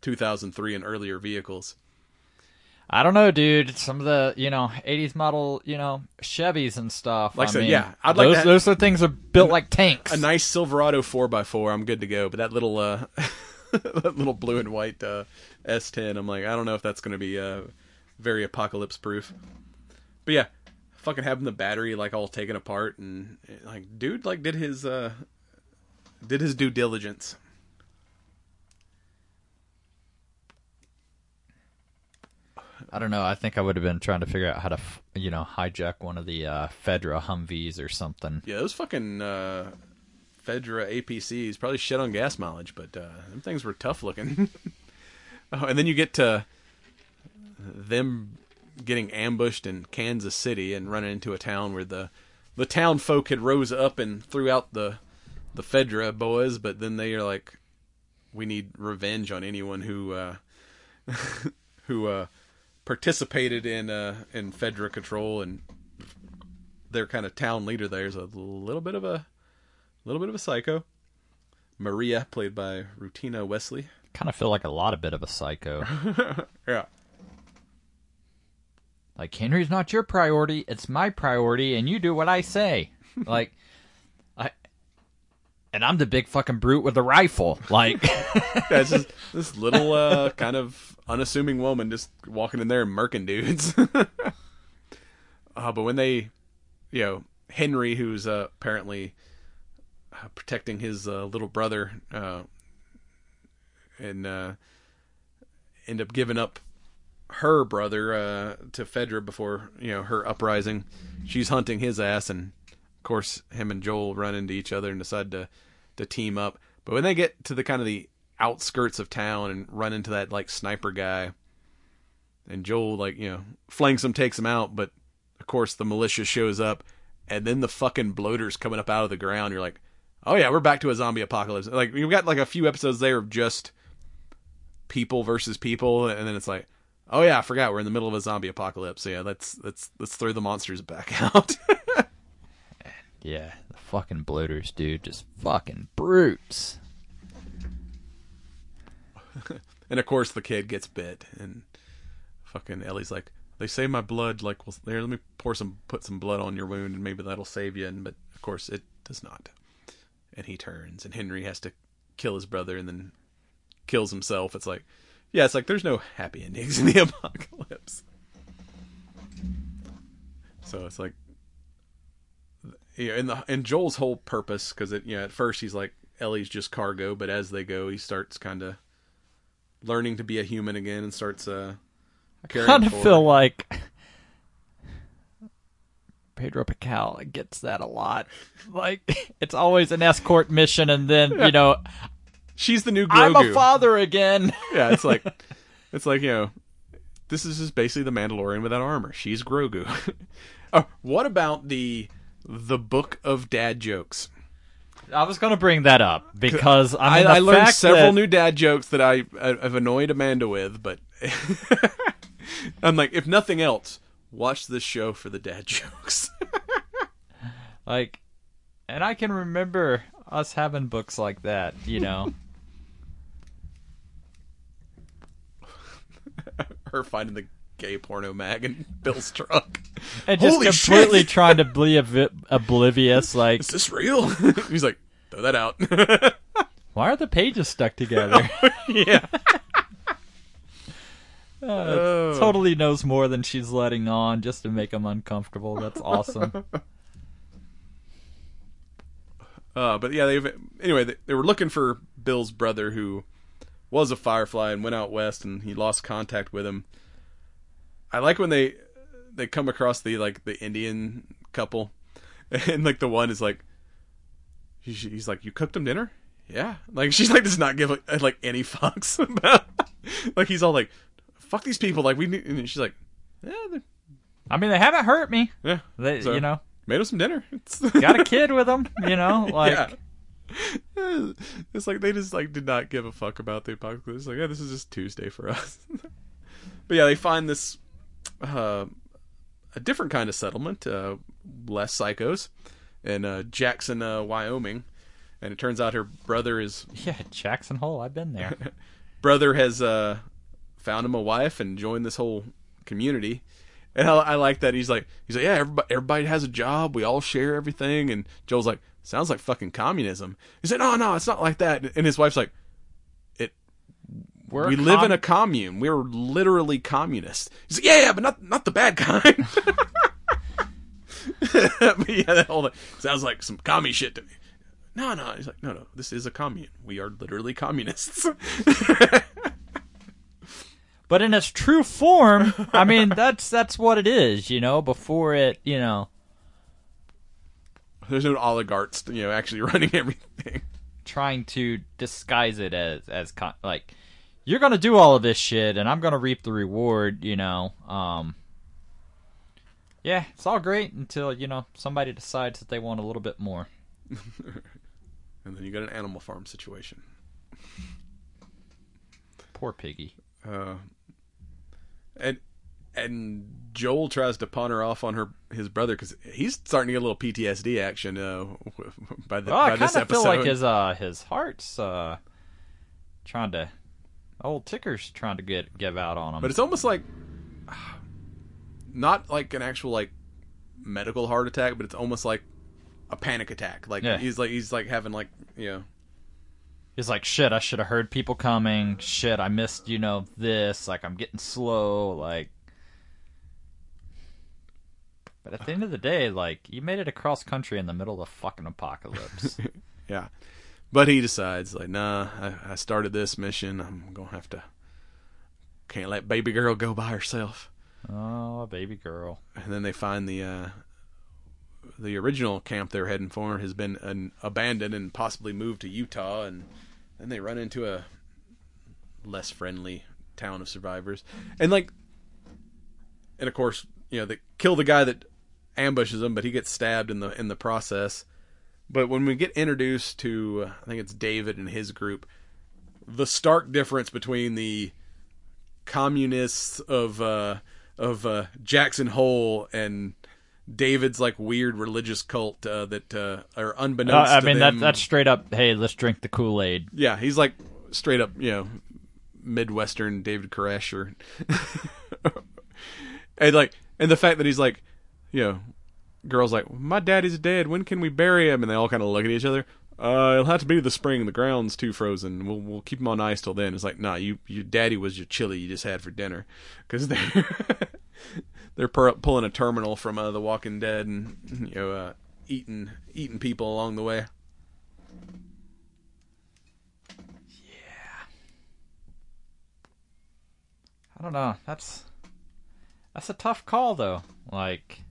2003 and earlier vehicles. I don't know, dude. Some of the you know '80s model you know Chevys and stuff. Like I said, mean, yeah, I'd like those those are things are built like tanks. A nice Silverado 4x4, I'm good to go. But that little uh that little blue and white uh, S10, I'm like, I don't know if that's going to be uh very apocalypse proof. But yeah, fucking having the battery like all taken apart and like dude like did his uh did his due diligence. I don't know. I think I would have been trying to figure out how to you know hijack one of the uh, Fedra Humvees or something. Yeah, those fucking uh, Fedra APCs probably shit on gas mileage, but uh, them things were tough looking. oh, and then you get to them getting ambushed in Kansas City and running into a town where the the town folk had rose up and threw out the the Fedra boys, but then they are like, we need revenge on anyone who uh, who uh, participated in uh, in Fedra control and their kind of town leader there is a little bit of a little bit of a psycho. Maria, played by Rutina Wesley. Kind of feel like a lot of bit of a psycho. Yeah. Like Henry's not your priority; it's my priority, and you do what I say. like, I. And I'm the big fucking brute with the rifle. Like, Yeah, it's just this little uh, kind of unassuming woman just walking in there and murking dudes. uh, but when they, you know, Henry, who's uh, apparently uh, protecting his uh, little brother, uh, and uh, end up giving up her brother uh, to Fedra before you know her uprising. She's hunting his ass, and of course, him and Joel run into each other and decide to to team up. But when they get to the kind of the outskirts of town and run into that like sniper guy, and Joel like you know flanks him, takes him out, but of course the militia shows up, and then the fucking bloaters coming up out of the ground. You're like, oh yeah, we're back to a zombie apocalypse. Like we've got like a few episodes there of just people versus people, and then it's like, oh yeah, I forgot we're in the middle of a zombie apocalypse. Yeah, let's let's let's throw the monsters back out. yeah, the fucking bloaters, dude, just fucking brutes. and of course the kid gets bit, and fucking Ellie's like, they say my blood like well there let me pour some put some blood on your wound and maybe that'll save you and but of course it does not and he turns and henry has to kill his brother and then kills himself it's like yeah it's like there's no happy endings in the apocalypse. So it's like yeah in the and joel's whole purpose because it you know at first he's like ellie's just cargo but as they go he starts kind of learning to be a human again and starts uh carrying kind of feel like Pedro Pascal gets that a lot. Like it's always an escort mission, and then you know she's the new Grogu. I'm a father again. yeah, it's like it's like you know, this is just basically the Mandalorian without armor. She's Grogu. oh, what about the the book of dad jokes? I was going to bring that up because I, mean, I, the learned several that- new dad jokes that I, I have annoyed Amanda with, but I'm like, if nothing else, watch this show for the dad jokes. like, and I can remember us having books like that. You know, Her finding the gay porno mag in Bill's truck. and just Holy completely shit! trying to be obliv- oblivious. Like, Is this real? He's like, throw that out. why are the pages stuck together? yeah. Uh, Oh. Totally knows more than she's letting on just to make him uncomfortable. That's awesome. Uh, but yeah, they've anyway. They, they were looking for Bill's brother, who was a Firefly and went out west, and he lost contact with him. I like when they they come across the like the Indian couple, and like the one is like, he's, like, "You cooked him dinner." Yeah, like she's like does not give like, uh, like any fucks about. like he's all like, "Fuck these people!" Like we, need, and she's like, "Yeah, I mean, they haven't hurt me. yeah." They, So, you know, made us some dinner. Got a kid with them. You know, like yeah. It's like they just like did not give a fuck about the apocalypse. Like, yeah, this is just Tuesday for us. but yeah, they find this uh, a different kind of settlement, uh, less psychos, in uh, Jackson, uh, Wyoming, and it turns out her brother is yeah, Jackson Hole. I've been there. brother has uh, found him a wife and joined this whole community. And I, I like that he's like he's like yeah everybody, everybody has a job we all share everything and Joel's like sounds like fucking communism. He said no no it's not like that and his wife's like it We're we live com- in a commune we're literally communists. He's like yeah yeah but not not the bad kind. but yeah that whole sounds like some commie shit to me. No no he's like no no this is a commune we are literally communists. But in its true form, I mean, that's that's what it is. You know, before it, you know, There's no oligarchs, you know, actually running everything. trying to disguise it as as con- like you're gonna do all of this shit and I'm gonna reap the reward. You know, um, yeah, it's all great until you know somebody decides that they want a little bit more. And then you got an animal farm situation. Poor piggy. Uh, and and Joel tries to pawn her off on her his brother because he's starting to get a little PTSD action uh, by the Oh, by I this kind of episode. feel like his uh his heart's uh trying to old ticker's trying to get give out on him. but it's almost like not like an actual like medical heart attack, but it's almost like a panic attack. Like Yeah. he's like he's like having like you know He's like, shit, I should have heard people coming. Shit, I missed, you know, this. Like, I'm getting slow. Like, but at the end of the day, like, you made it across country in the middle of the fucking apocalypse. Yeah. But he decides, like, nah, I, I started this mission. I'm going to have to. Can't let baby girl go by herself. oh, baby girl. And then they find the. Uh, the original camp they're heading for has been an, abandoned and possibly moved to Utah, and then they run into a less friendly town of survivors, and like, and of course, you know, they kill the guy that ambushes him, but he gets stabbed in the in the process. But when we get introduced to, uh, I think it's David and his group, the stark difference between the communists of uh, of uh, Jackson Hole and David's like weird religious cult uh, that uh, are Uh, unbeknownst. I to mean, that, that's straight up, hey, let's drink the Kool Aid. yeah, he's like straight up, you know, midwestern David Koresh or, and like, and the fact that he's like, you know, girls like, my daddy's dead. When can we bury him? And they all kind of look at each other. Uh, it'll have to be the spring. The ground's too frozen. We'll we'll keep him on ice till then. It's like, nah, you your daddy was your chili you just had for dinner, because they're they're per- pulling a Terminus from uh, The Walking Dead and you know uh, eating eating people along the way. Yeah, I don't know. That's that's a tough call, though. Like,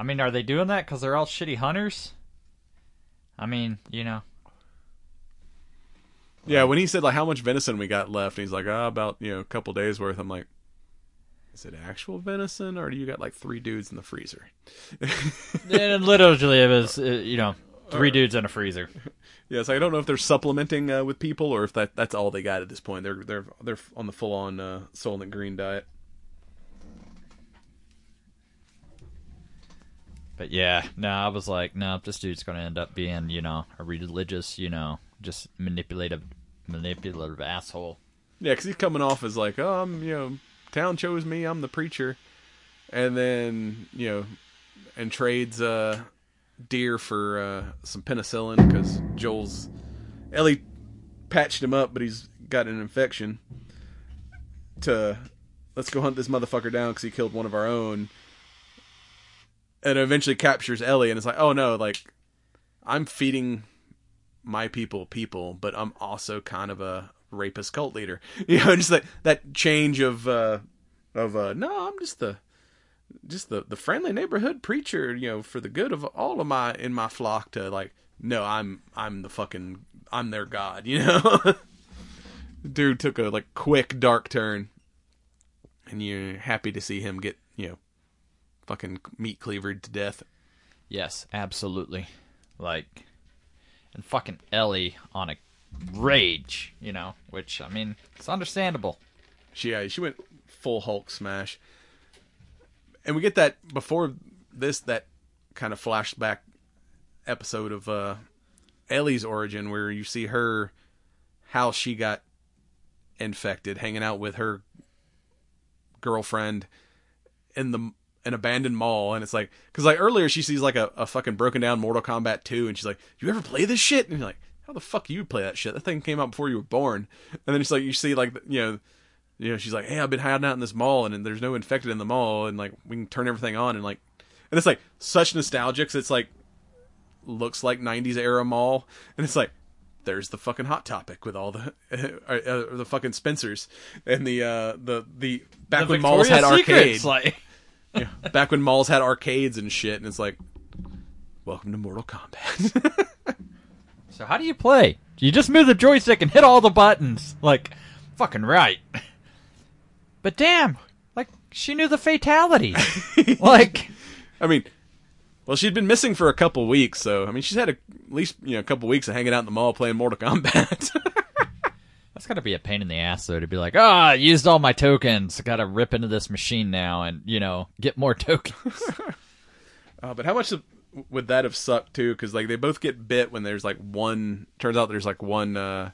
I mean, are they doing that because they're all shitty hunters? I mean, you know, Yeah, when he said like how much venison we got left, and he's like, ah, about you know a couple days worth. I'm like, is it actual venison, or do you got like three dudes in the freezer? and literally it was, uh, you know, three dudes in a freezer. Yeah, so I don't know if they're supplementing uh, with people or if that that's all they got at this point. They're they're they're on the full on uh, Soylent Green diet. But yeah, no, I was like, no, this dude's gonna end up being, you know, a religious, you know, just manipulative, manipulative asshole. Yeah, because he's coming off as like, oh, I'm you know, town chose me, I'm the preacher, and then you know, and trades uh, deer for uh, some penicillin because Joel's Ellie patched him up, but he's got an infection. To let's go hunt this motherfucker down because he killed one of our own, and eventually captures Ellie, and it's like, oh no, like I'm feeding my people people, but I'm also kind of a rapist cult leader. You know, just that that change of uh of uh no, I'm just the just the the friendly neighborhood preacher, you know, for the good of all of my in my flock to like no, I'm I'm the fucking I'm their god, you know. Dude took a like quick dark turn and you're happy to see him get, you know, fucking meat cleavered to death. Yes, absolutely. Like, and fucking Ellie on a rage, you know, which I mean, it's understandable. She yeah, she went full Hulk smash. And we get that before this that kind of flashback episode of uh Ellie's origin where you see her how she got infected hanging out with her girlfriend in the an abandoned mall and it's like because like earlier she sees like a, a fucking broken down mortal kombat 2 and she's like you ever play this shit? And you're like how the fuck you play that shit? That thing came out before you were born. And then it's like you see like you know you know she's like hey i've been hiding out in this mall and, and there's no infected in the mall and like we can turn everything on and like and it's like such nostalgia 'cause it's like looks like 90s era mall and it's like there's the fucking hot topic with all the uh, uh, the fucking spencers and the uh the the back The when malls had arcades Secrets, like, yeah. back when malls had arcades and shit and it's like welcome to mortal kombat so how do you play? You just move the joystick and hit all the buttons, like, fucking right. But damn, like she knew the fatality. like, i mean well she'd been missing for a couple weeks so i mean she's had a, at least you know a couple weeks of hanging out in the mall playing mortal kombat that's gotta be a pain in the ass though to be like, ah, I used all my tokens. I gotta rip into this machine now and you know get more tokens. Uh, but how much would that have sucked too? Because like they both get bit when there's like one. Turns out there's like one uh,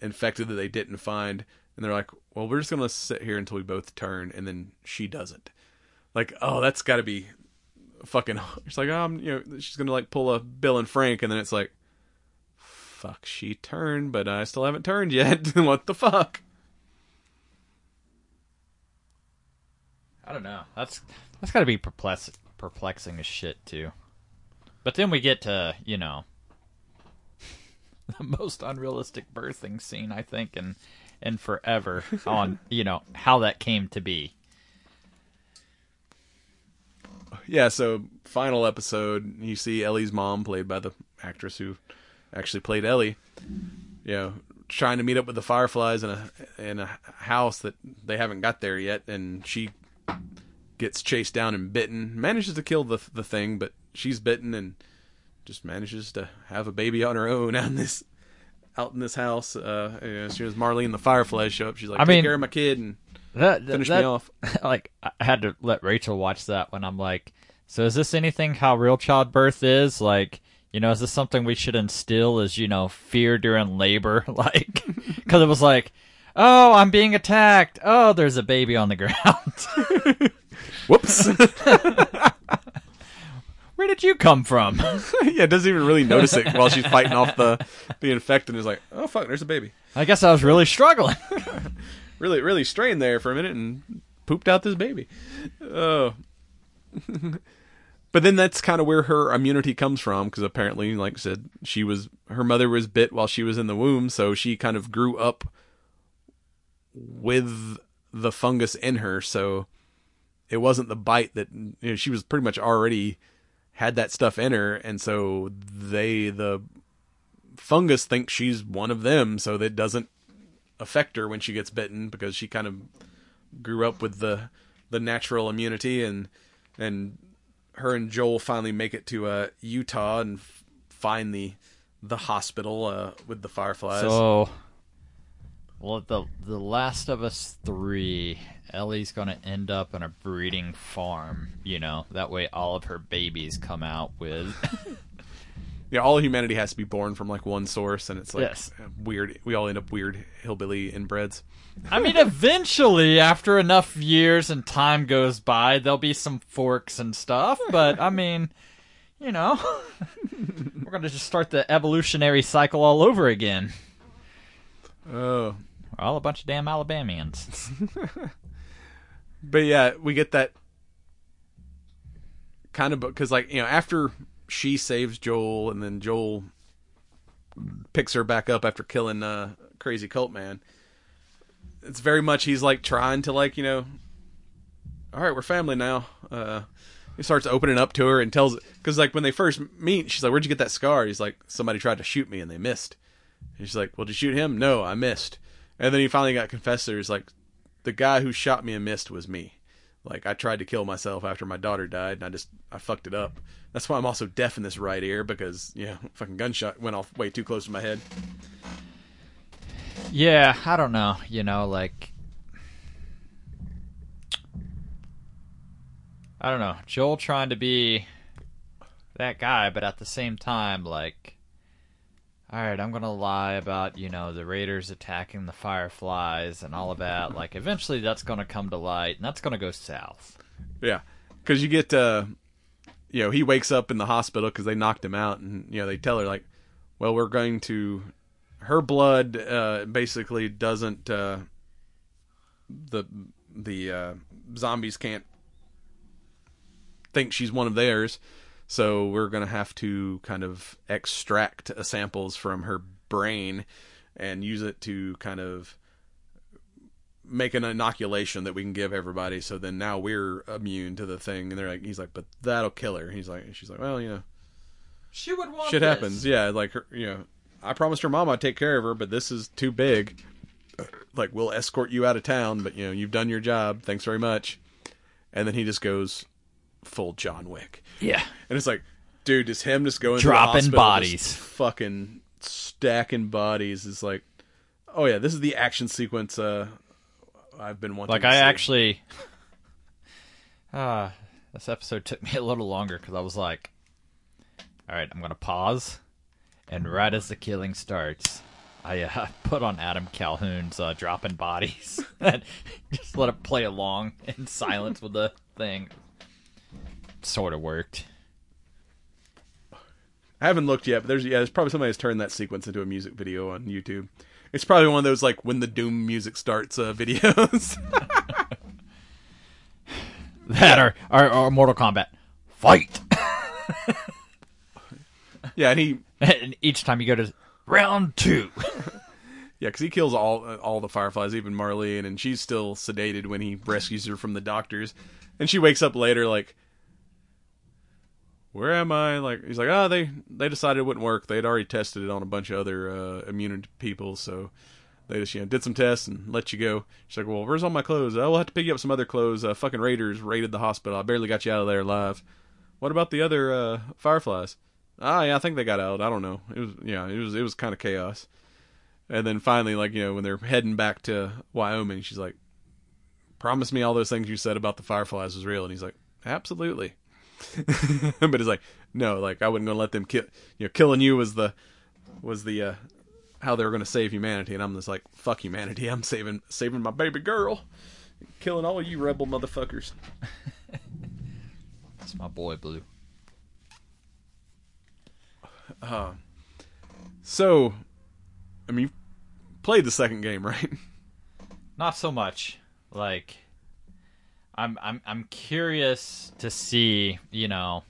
infected that they didn't find, and they're like, "Well, we're just gonna sit here until we both turn," and then she doesn't. Like, oh, that's got to be fucking. It's like, um, you know, she's gonna like pull a Bill and Frank, and then it's like, fuck, she turned, but I still haven't turned yet. what the fuck? I don't know. That's that's got to be perplex- perplexing as shit too. But then we get to you know the most unrealistic birthing scene I think in in forever on you know how that came to be. yeah, so final episode, you see Ellie's mom, played by the actress who actually played Ellie, you know, trying to meet up with the Fireflies in a in a house that they haven't got there yet, and she gets chased down and bitten, manages to kill the the thing, but she's bitten and just manages to have a baby on her own out in this out in this house. Uh, you know, as soon as Marlene the Fireflies show up, she's like, I "Take mean- care of my kid," and That, that- finish that- me off. like I had to let Rachel watch that when I'm like, so is this anything how real childbirth is? Like, you know, is this something we should instill as you know fear during labor? Like, because it was like, oh, I'm being attacked. Oh, there's a baby on the ground. Whoops. Where did you come from? yeah, doesn't even really notice it while she's fighting off the the infected. And is like, oh fuck, there's a baby. I guess I was really struggling. Really, really strained there for a minute and pooped out this baby. Oh. But then that's kind of where her immunity comes from because apparently, like I said, she was her mother was bit while she was in the womb, so she kind of grew up with the fungus in her. So it wasn't the bite that you know, she was pretty much already had that stuff in her, and so they the fungus thinks she's one of them, so that doesn't affect her when she gets bitten because she kind of grew up with the the natural immunity and and her and Joel finally make it to uh, Utah and f- find the the hospital uh, with the fireflies. So, well, the the Last of Us three, Ellie's gonna end up in a breeding farm. You know, that way all of her babies come out with. yeah, all humanity has to be born from like one source, and it's like Yes. weird. We all end up weird hillbilly inbreds. I mean, eventually, after enough years and time goes by, there'll be some forks and stuff. But I mean, you know, we're gonna just start the evolutionary cycle all over again. Oh, We're all a bunch of damn Alabamians. But yeah, we get that kind of because, like, you know, after she saves Joel and then Joel picks her back up after killing uh, Crazy Cult Man, it's very much he's like trying to, like, you know, all right, we're family now. Uh, he starts opening up to her and tells because like when they first meet, she's like, "Where'd you get that scar?" He's like, "Somebody tried to shoot me and they missed." And she's like, "Well, did you shoot him?" No, I missed. And then he finally got confessed. He's like, "The guy who shot me and missed was me. Like I tried to kill myself after my daughter died, and I just I fucked it up. That's why I'm also deaf in this right ear because yeah, fucking gunshot went off way too close to my head." Yeah, I don't know. You know, like I don't know. Joel trying to be that guy, but at the same time, like, all right, I'm gonna lie about you know the Raiders attacking the Fireflies and all of that. Like, eventually that's gonna come to light, and that's gonna go south. Yeah, because you get, uh, you know, he wakes up in the hospital because they knocked him out, and you know they tell her like, well, we're going to, her blood uh, basically doesn't, uh, the the uh, zombies can't think she's one of theirs, so we're gonna have to kind of extract samples from her brain and use it to kind of make an inoculation that we can give everybody. So then now we're immune to the thing. And they're like, he's like, but that'll kill her. He's like, she's like, well, you know, She would want shit happens. Yeah, like her, you know, I promised her mom I'd take care of her, but this is too big. Like we'll escort you out of town, but you know you've done your job. Thanks very much. And then he just goes full John Wick, Yeah. and it's like, dude, just him just going Dropping the bodies. fucking stacking bodies is like, oh yeah, this is the action sequence. Uh, I've been wanting. Like I see. actually, uh, this episode took me a little longer because I was like, all right, I'm gonna pause, and right as the killing starts, I uh, put on Adam Calhoun's uh, "Dropping Bodies" and just let it play along in silence with the thing. Sort of worked. I haven't looked yet, but there's yeah, there's probably somebody has turned that sequence into a music video on YouTube. It's probably one of those like when the Doom music starts uh, videos. That are, are or Mortal Kombat, fight. yeah, and he and each time you go to round two, yeah, because he kills all uh, all the fireflies, even Marlene, and she's still sedated when he rescues her from the doctors, and she wakes up later like, where am I? Like he's like, oh, they they decided it wouldn't work. They had already tested it on a bunch of other uh, immune people, so they just you know did some tests and let you go. She's like, well, where's all my clothes? Oh, we'll have to pick you up some other clothes. Uh, fucking raiders raided the hospital. I barely got you out of there alive. What about the other uh, fireflies? Ah, yeah, I think they got out. I don't know. It was yeah, it was it was kind of chaos. And then finally, like you know, when they're heading back to Wyoming, she's like, "Promise me all those things you said about the fireflies was real." And he's like, "Absolutely." but it's like, no, like I wasn't gonna let them kill. You know, killing you was the was the uh, how they were gonna save humanity, and I'm just like, fuck humanity. I'm saving saving my baby girl, killing all you rebel motherfuckers. it's my boy Blue. So, I mean, you played the second game, right? Not so much. Like I'm I'm I'm curious to see, you know,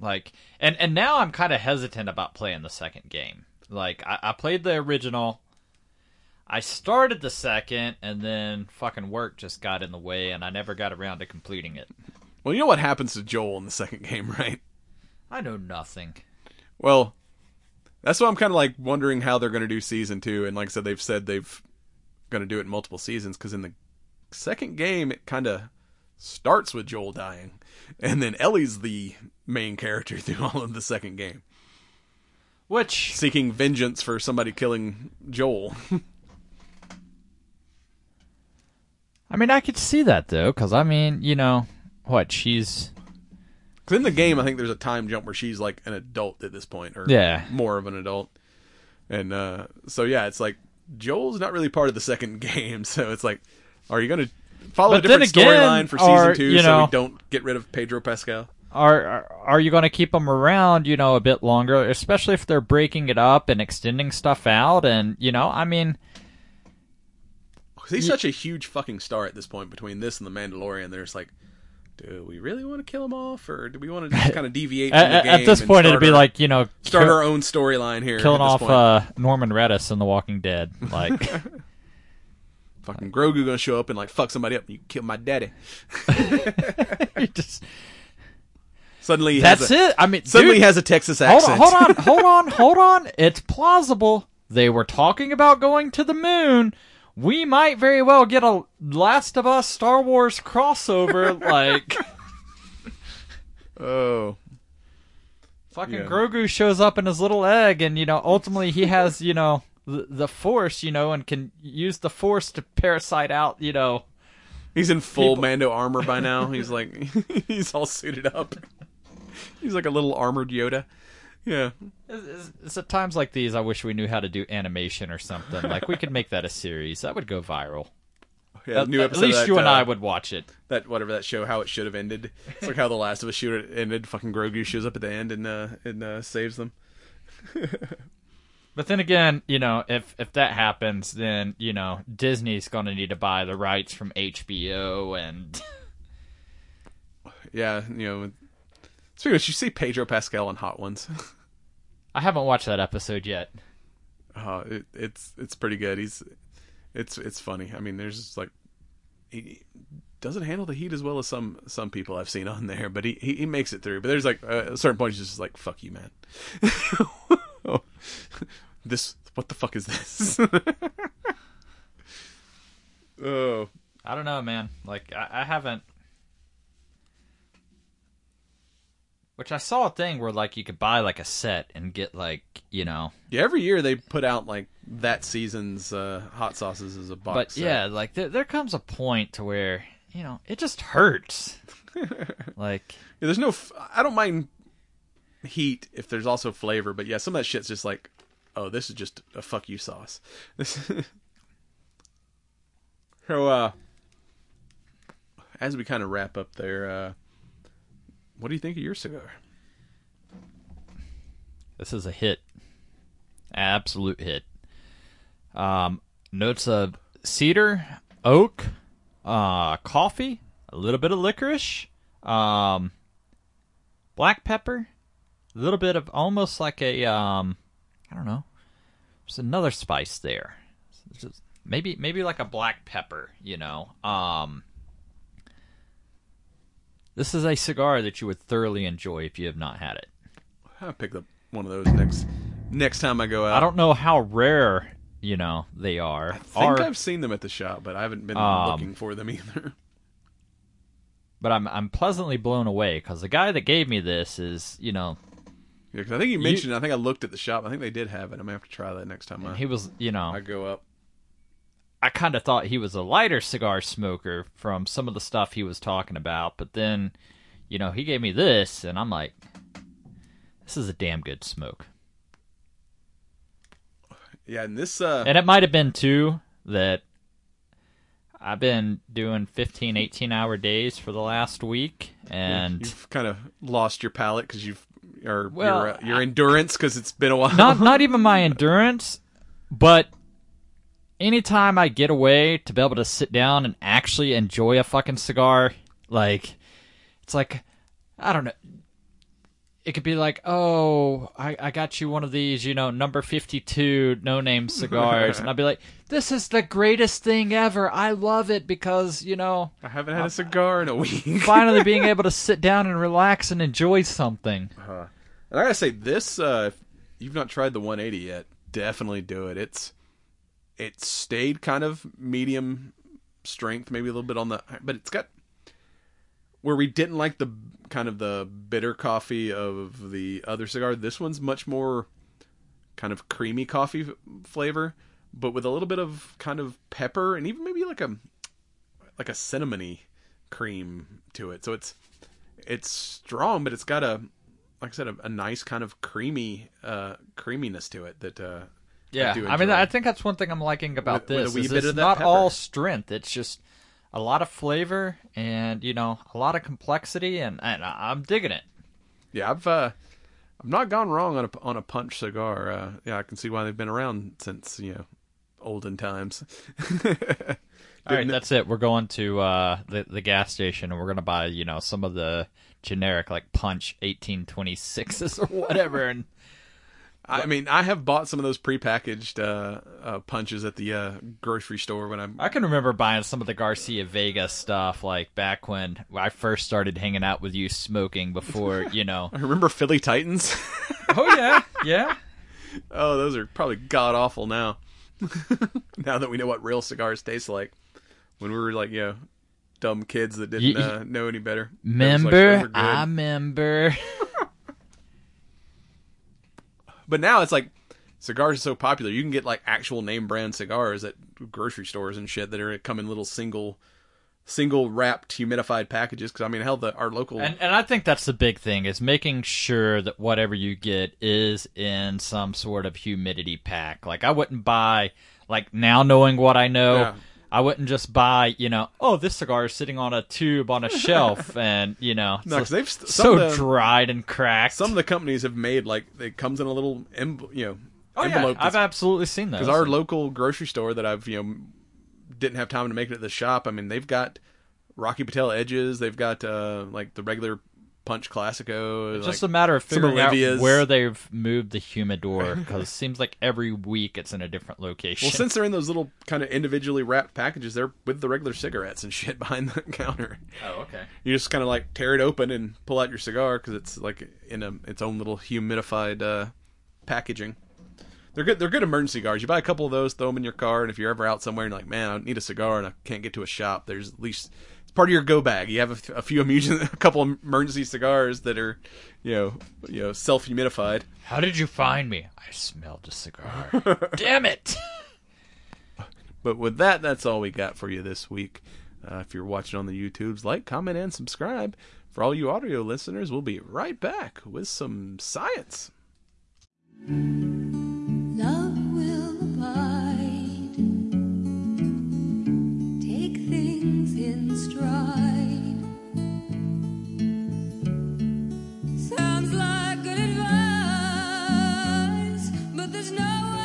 like and and now I'm kind of hesitant about playing the second game. Like I, I played the original. I started the second and then fucking work just got in the way and I never got around to completing it. Well, you know what happens to Joel in the second game, right? I know nothing. Well, that's why I'm kind of like wondering how they're going to do season two. And like I said, they've said they've going to do it in multiple seasons because in the second game, it kind of starts with Joel dying, and then Ellie's the main character through all of the second game, Which seeking vengeance for somebody killing Joel. I mean I could see that though cuz I mean, you know, what she's 'Cause in the game, I think there's a time jump where she's like an adult at this point, or Yeah. more of an adult. And uh, so yeah, it's like Joel's not really part of the second game, so it's like, are you going to follow But a different storyline for season are, two you so know- we don't get rid of Pedro Pascal? are are, are you going to keep them around you know a bit longer especially if they're breaking it up and extending stuff out and you know i mean. he's such a huge fucking star at this point between this and the Mandalorian. There's like, do we really want to kill him off, or do we want to just kind of deviate from at, the at- game? at this point it'd be our- like you know start kill- our own storyline here, killing off uh norman Reedus in the walking dead like fucking Grogu gonna show up and like fuck somebody up. You kill my daddy. Just- Suddenly, he that's has a, it. I mean, Suddenly, dude, he has a Texas accent. hold on, hold on, hold on, hold on. It's plausible. They were talking about going to the moon. We might very well get a Last of Us Star Wars crossover. like, Oh, fucking Yeah. Grogu shows up in his little egg, and you know, ultimately he has you know the, the Force, you know, and can use the Force to parasite out, you know. he's in full People- Mando armor by now. He's like, he's all suited up. He's like a little armored Yoda. Yeah, It's, it's- at times like these I wish we knew how to do animation or something. Like we could make that a series. That would go viral. yeah. At, new at least that, you and uh, I would watch it. that whatever that show how it should have ended. It's like how the Last of Us should have ended. Fucking Grogu shows up at the end and uh, and uh, saves them. But then again, you know, if if that happens, then you know Disney's going to need to buy the rights from HBO, and Yeah, you know. Speaking of, which, you see Pedro Pascal on Hot Ones. I haven't watched that episode yet. Uh, it, it's it's pretty good. He's it's it's funny. I mean, there's just like he doesn't handle the heat as well as some some people I've seen on there, but he he, he makes it through. But there's like uh, a certain point, he's just like, "Fuck you, man." this what the fuck is this? oh, I don't know, man. Like I, I haven't. Which I saw a thing where like you could buy like a set and get like you know, yeah. Every year they put out like that season's uh, hot sauces as a box. but set. yeah, like there there comes a point to where you know it just hurts. like Yeah, there's no. F- I don't mind heat if there's also flavor, but yeah, some of that shit's just like, oh, this is just a fuck you sauce. So, uh, as we kind of wrap up there, uh, what do you think of your cigar? This is a hit. Absolute hit. Um, notes of cedar, oak, uh, coffee, a little bit of licorice, um, black pepper, a little bit of almost like a um, I don't know. There's another spice there. Just- maybe maybe like a black pepper, you know. Um, this is a cigar that you would thoroughly enjoy if you have not had it. I'll pick up one of those next next time I go out. I don't know how rare, you know, they are. I think Are- I've seen them at the shop, but I haven't been Um, looking for them either. but I'm I'm pleasantly blown away because the guy that gave me this is, you know, Yeah, 'cause I think you mentioned. I think I looked at the shop. I think they did have it. I'm gonna have to try that next time I, he was, you know, I go up. I kind of thought he was a lighter cigar smoker from some of the stuff he was talking about, but then, you know, he gave me this, and I'm like, this is a damn good smoke. Yeah, and this. uh And it might have been too that I've been doing 15, 18 hour days for the last week, and you've kind of lost your palate because you've or Well, your uh, your endurance because it's been a while. not not even my endurance, but anytime I get away to be able to sit down and actually enjoy a fucking cigar, like it's like I don't know. It could be like, oh, I, I got you one of these, you know, number fifty-two no name cigars, and I'd be like, this is the greatest thing ever. I love it because you know, I haven't had a cigar in a week. finally being able to sit down and relax and enjoy something. And I gotta say, this uh, if you've not tried the 180 yet, definitely do it. It's it stayed kind of medium strength, maybe a little bit on the, but it's got where we didn't like the kind of the bitter coffee of the other cigar. This one's much more kind of creamy coffee f- flavor, but with a little bit of kind of pepper and even maybe like a like a cinnamony cream to it. So it's it's strong, but it's got a like I said, a, a nice kind of creamy uh, creaminess to it that uh, Yeah, do I, mean. I think that's one thing I'm liking about With- with this. wee is it's not pepper. all strength. It's just a lot of flavor and you know a lot of complexity, and, and I'm digging it. yeah, I've uh, I've not gone wrong on a on a punch cigar. Uh, yeah, I can see why they've been around since you know olden times. All right, that's it. We're going to uh, the the gas station, and we're gonna buy you know some of the generic like Punch 1826s or whatever, and I mean, I have bought some of those prepackaged uh, uh, punches at the uh, grocery store when I'm. I can remember buying some of the Garcia Vega stuff, like back when I first started hanging out with you, smoking before you know. I remember Philly Titans. oh yeah, yeah. oh, those are probably god awful now. now that we know what real cigars taste like, when we were like, you know, dumb kids that didn't You- uh, know any better. Was like, Member, those are good. I member. But now it's like cigars are so popular. You can get like actual name brand cigars at grocery stores and shit that are come in little single single wrapped humidified packages. Because I mean, hell, the our local And and I think that's the big thing is making sure that whatever you get is in some sort of humidity pack. Like I wouldn't buy like now knowing what I know, Yeah. I wouldn't just buy, you know, oh this cigar is sitting on a tube on a shelf and, you know, No, so, they've st- so the- dried and cracked. some of the companies have made like it comes in a little em- you know oh, yeah, envelope. I've absolutely seen that because our local grocery store that I've you know didn't have time to make it at the shop. I mean, they've got Rocky Patel edges. They've got uh like the regular Punch Classico. It's like, just a matter of figuring out where they've moved the humidor because it seems like every week it's in a different location. Well, since they're in those little kind of individually wrapped packages, they're with the regular cigarettes and shit behind the counter. oh, okay. You just kind of like tear it open and pull out your cigar because it's like in a its own little humidified uh, packaging. They're good. They're good emergency cigars. You buy a couple of those, throw them in your car, and if you're ever out somewhere and you're like, man, I need a cigar and I can't get to a shop, there's at least it's part of your go bag. You have a few emergency, a couple of emergency cigars that are, you know, you know, self humidified. How did you find me? I smelled a cigar. Damn it! But with that, that's all we got for you this week. Uh, if you're watching on the YouTubes, like, comment, and subscribe. For all you audio listeners, we'll be right back with some science. Sounds like good advice, but there's no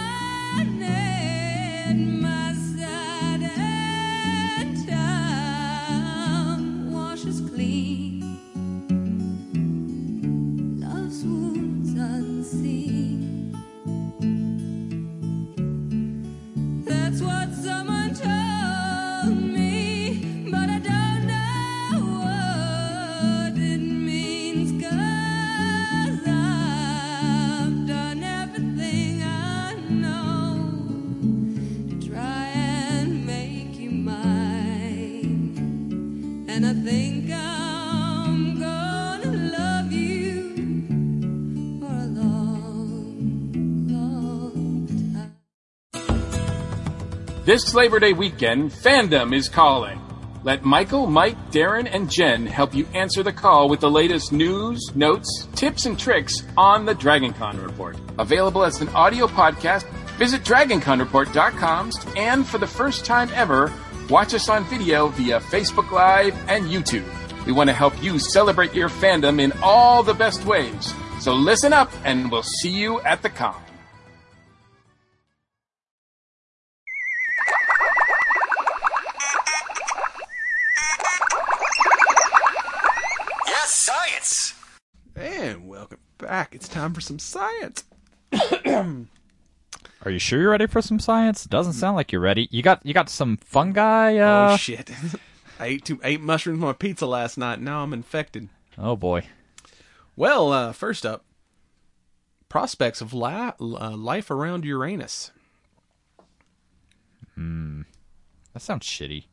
This Labor Day weekend, fandom is calling. Let Michael, Mike, Darren, and Jen help you answer the call with the latest news, notes, tips, and tricks on the DragonCon Report. Available as an audio podcast, visit DragonConReport.com and for the first time ever, watch us on video via Facebook Live and YouTube. We want to help you celebrate your fandom in all the best ways. So listen up and we'll see you at the con. Back. It's time for some science. Are you sure you're ready for some science? Doesn't sound like you're ready. You got you got some fungi. Uh... oh shit! I ate two, ate mushrooms on my pizza last night. and Now I'm infected. oh boy. Well, uh, first up, prospects of li- uh, life around Uranus. Hmm, that sounds shitty.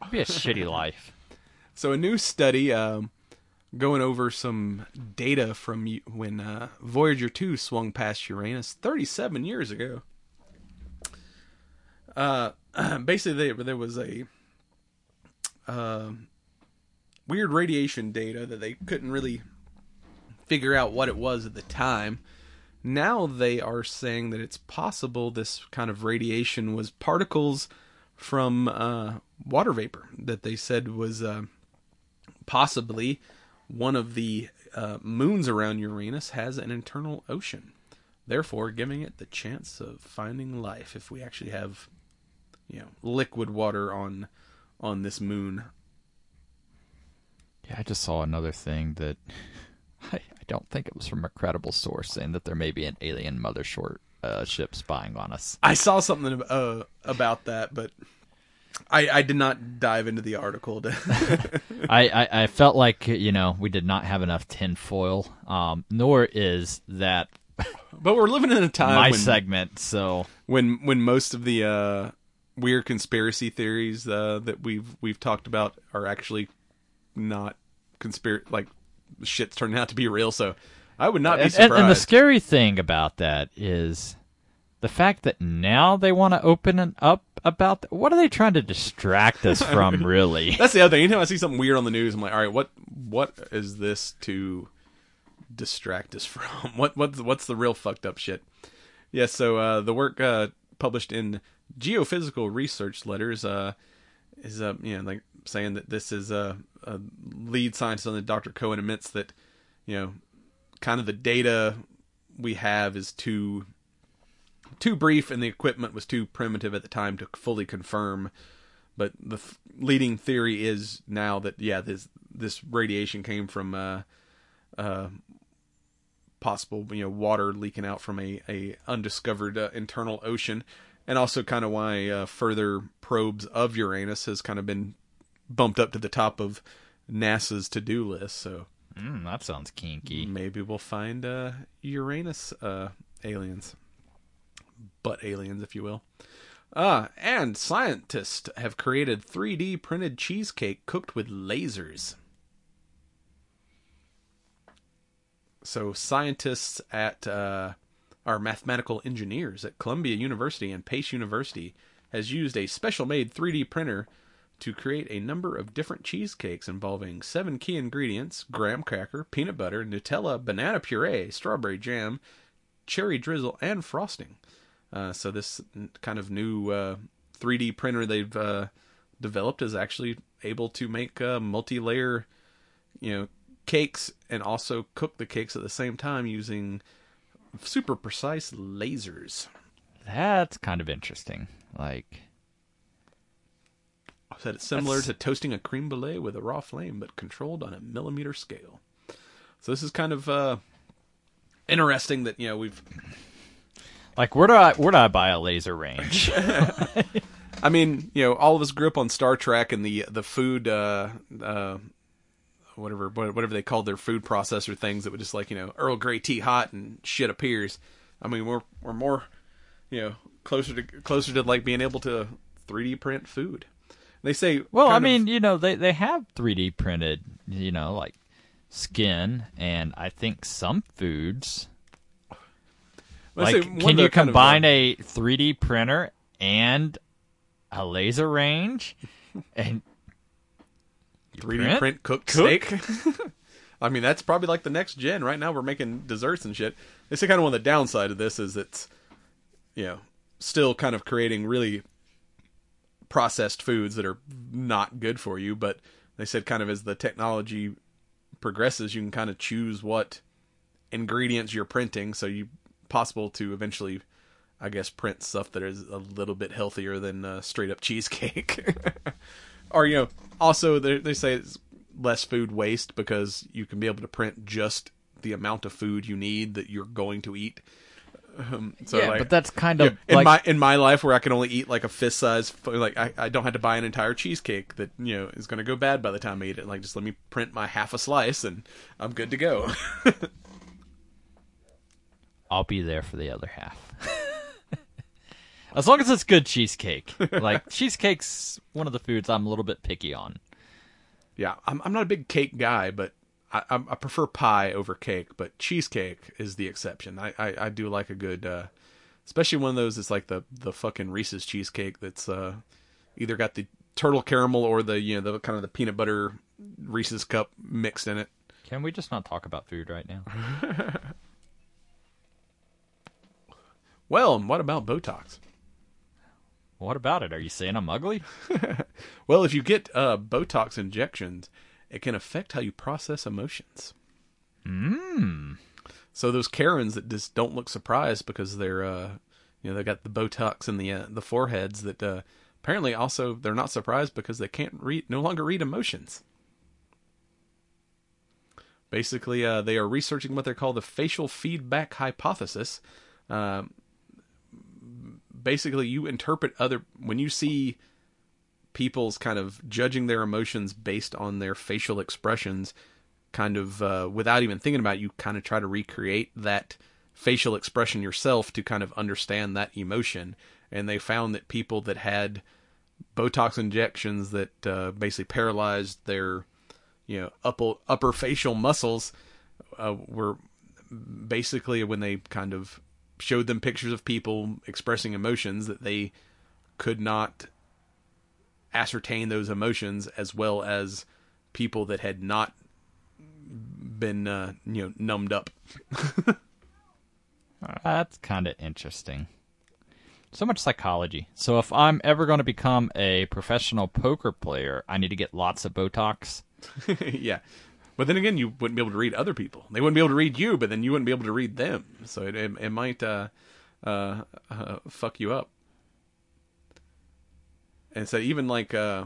It'd be a shitty life. So a new study um, going over some data from when uh, Voyager 2 swung past Uranus 37 years ago. Uh, basically, they, there was a um weird radiation data that they couldn't really figure out what it was at the time. Now they are saying that it's possible this kind of radiation was particles from uh, water vapor that they said was uh, possibly one of the uh, moons around Uranus has an internal ocean, therefore giving it the chance of finding life if we actually have, you know, liquid water on on this moon. Yeah, I just saw another thing that I, I don't think it was from a credible source saying that there may be an alien mothership uh, ship spying on us. I saw something uh, about that, but I, I did not dive into the article. To, I, I, I felt like you know we did not have enough tinfoil, um, nor is that but we're living in a time my when, segment. So when when most of the uh, weird conspiracy theories uh, that we've we've talked about are actually not conspiracy like shit's turning out to be real. So I would not be and, surprised. and, and the scary thing about that is the fact that now they want to open it up about th- what are they trying to distract us from really That's the other thing. Anytime I see something weird on the news, I'm like, all right, what what is this to distract us from? What what's what's the real fucked up shit? Yeah. So uh, the work uh, published in Geophysical Research Letters uh, is uh, you know like saying that this is a, a lead scientist on the Dr. Cohen admits that you know kind of the data we have is too too brief and the equipment was too primitive at the time to fully confirm but the f- leading theory is now that yeah this this radiation came from uh uh possible you know water leaking out from a a undiscovered uh, internal ocean and also kind of why uh, further probes of Uranus has kind of been bumped up to the top of NASA's to-do list so mm, that sounds kinky. maybe we'll find uh Uranus uh aliens butt aliens if you will uh, and scientists have created 3D printed cheesecake cooked with lasers. So, scientists at uh, our mathematical engineers at Columbia University and Pace University has used a special made 3D printer to create a number of different cheesecakes involving seven key ingredients graham cracker, peanut butter, Nutella, banana puree, strawberry jam, cherry drizzle, and frosting. Uh, so this kind of new uh, 3D printer they've uh, developed is actually able to make uh, multi-layer, you know, cakes and also cook the cakes at the same time using super precise lasers. that's kind of interesting like I Said it's similar That's- to toasting a cream brulee with a raw flame, but controlled on a millimeter scale. So this is kind of uh, interesting that you know we've like where do I where do I buy a laser range I mean, you know, all of us grew up on Star Trek and the the food, uh, uh, whatever whatever they called their food processor things that would just like you know Earl Grey tea hot and shit appears. I mean, we're we're more, you know, closer to closer to like being able to 3D print food. They say, Well, I kind of- mean, you know, they they have 3D printed, you know, like skin, and I think some foods. Like, can you combine a 3D printer and a laser range, and 3D print? print, cooked Cook? steak. I mean, that's probably like the next gen. Right now, we're making desserts and shit. They say kind of one of the downside of this is it's, you know, still kind of creating really processed foods that are not good for you. But they said kind of as the technology progresses, you can kind of choose what ingredients you're printing, so you possible to eventually. I guess print stuff that is a little bit healthier than uh, straight up cheesecake. or you know also they they say it's less food waste because you can be able to print just the amount of food you need that you're going to eat um, so yeah, like, but that's kind yeah, of in like my in my life where I can only eat like a fist size like I, I don't have to buy an entire cheesecake that you know is going to go bad by the time I eat it like just let me print my half a slice and I'm good to go I'll be there for the other half. as long as it's good cheesecake. Like cheesecake's one of the foods I'm a little bit picky on. yeah I'm I'm not a big cake guy but I, I prefer pie over cake but cheesecake is the exception I I, I do like a good uh, especially one of those that's like the the fucking Reese's cheesecake that's uh either got the turtle caramel or the you know the kind of the peanut butter Reese's cup mixed in it. Can we just not talk about food right now? Well, what about Botox? What about it? Are you saying I'm ugly? Well, if you get uh, Botox injections, it can affect how you process emotions. Mmm. So those Karens that just don't look surprised because they're, uh, you know, they got the Botox in the uh, the foreheads that uh, apparently also they're not surprised because they can't read, no longer read emotions. Basically, uh, they are researching what they call the facial feedback hypothesis. Um, basically, you interpret other when you see people's kind of judging their emotions based on their facial expressions, kind of uh, without even thinking about it, you kind of try to recreate that facial expression yourself to kind of understand that emotion. And they found that people that had Botox injections that uh, basically paralyzed their, you know, upper upper facial muscles, uh, were basically when they kind of showed them pictures of people expressing emotions that they could not ascertain those emotions as well as people that had not been uh, you know numbed up. That's kind of interesting. So much psychology. So if I'm ever going to become a professional poker player, I need to get lots of Botox. yeah. But then again, you wouldn't be able to read other people. They wouldn't be able to read you, but then you wouldn't be able to read them. So it it, it might uh, uh, uh, fuck you up. And so even like uh,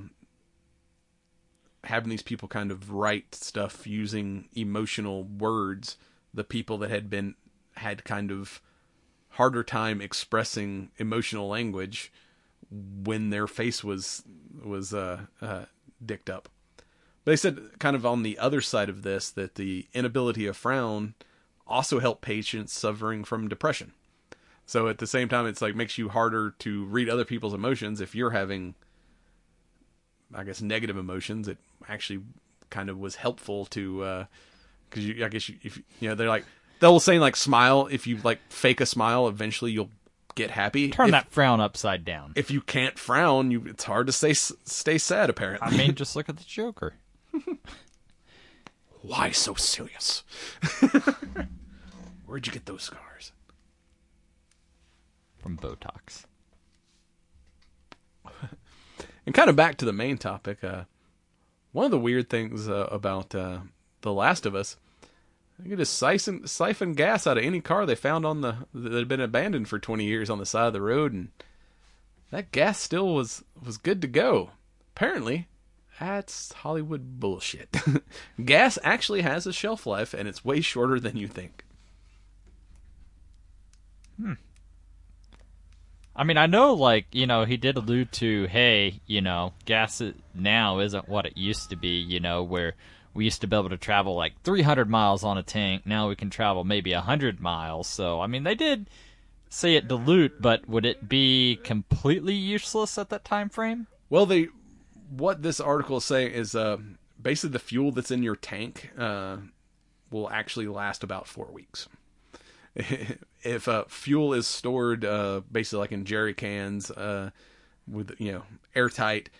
having these people kind of write stuff using emotional words, the people that had been had kind of harder time expressing emotional language when their face was was uh, uh, dicked up. They said, kind of on the other side of this, that the inability to frown also helped patients suffering from depression. So at the same time, it's like makes you harder to read other people's emotions if you're having, I guess, negative emotions. It actually kind of was helpful to, uh, because you, I guess you, if you know, they're like they'll say like smile if you like fake a smile, eventually you'll get happy. Turn if, that frown upside down. If you can't frown, you it's hard to stay stay sad. Apparently, I mean, just look at the Joker. Why so serious? Where'd you get those scars? From Botox. And kind of back to the main topic, uh, one of the weird things uh, about uh, The Last of Us, they could just siphon, siphon gas out of any car they found on the that had been abandoned for 20 years on the side of the road, and that gas still was was good to go. Apparently, that's Hollywood bullshit. gas actually has a shelf life, and it's way shorter than you think. Hmm. I mean, I know, like, you know, he did allude to, hey, you know, gas now isn't what it used to be, you know, where we used to be able to travel like 300 miles on a tank. Now we can travel maybe 100 miles. So, I mean, they did say it dilute, but would it be completely useless at that time frame? Well, they what this article is saying is uh, basically the fuel that's in your tank uh, will actually last about four weeks. if uh, fuel is stored uh, basically like in jerry cans uh, with you know airtight,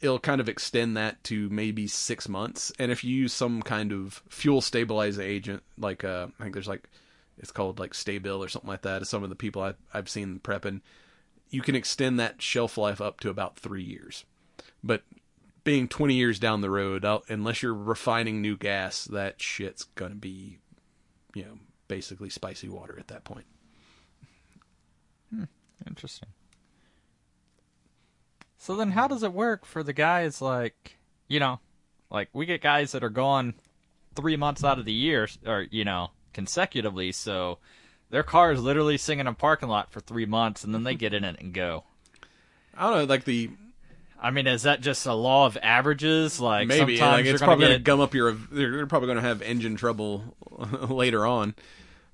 it'll kind of extend that to maybe six months. And if you use some kind of fuel stabilizing agent, like uh, I think there's like it's called like Stabil or something like that. Some of the people I, I've seen prepping, you can extend that shelf life up to about three years. But being 20 years down the road, I'll, unless you're refining new gas, that shit's gonna be, you know, basically spicy water at that point. Hmm, interesting. So then, how does it work for the guys like, you know, like we get guys that are gone three months out of the year, or you know, consecutively. So their car is literally sitting in a parking lot for three months, and then they get in it and go. I don't know, like the I mean, is that just a law of averages? Like maybe sometimes like you're it's gonna probably going to gum up your. They're, they're probably going to have engine trouble later on.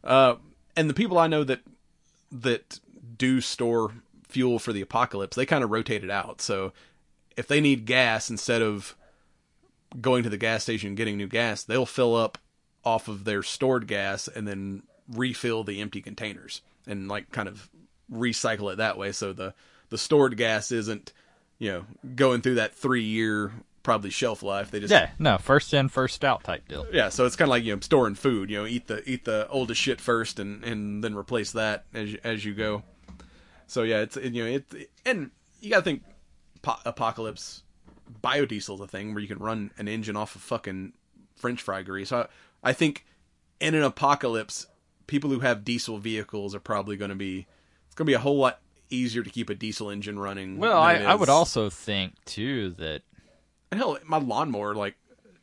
Uh, and the people I know that that do store fuel for the apocalypse, they kind of rotate it out. So if they need gas instead of going to the gas station and getting new gas, they'll fill up off of their stored gas and then refill the empty containers and like kind of recycle it that way. So the the stored gas isn't you know going through that three year probably shelf life. They just yeah, no, first in, first out type deal. yeah, so it's kind of like you know storing food. You know, eat the eat the oldest shit first, and and then replace that as as you go. So yeah, it's you know it and you gotta think po- apocalypse biodiesel's a thing where you can run an engine off of fucking French fry grease. So I, I think in an apocalypse, people who have diesel vehicles are probably going to be it's going to be a whole lot easier to keep a diesel engine running. Well, I, I would also think too that and hell, my lawnmower like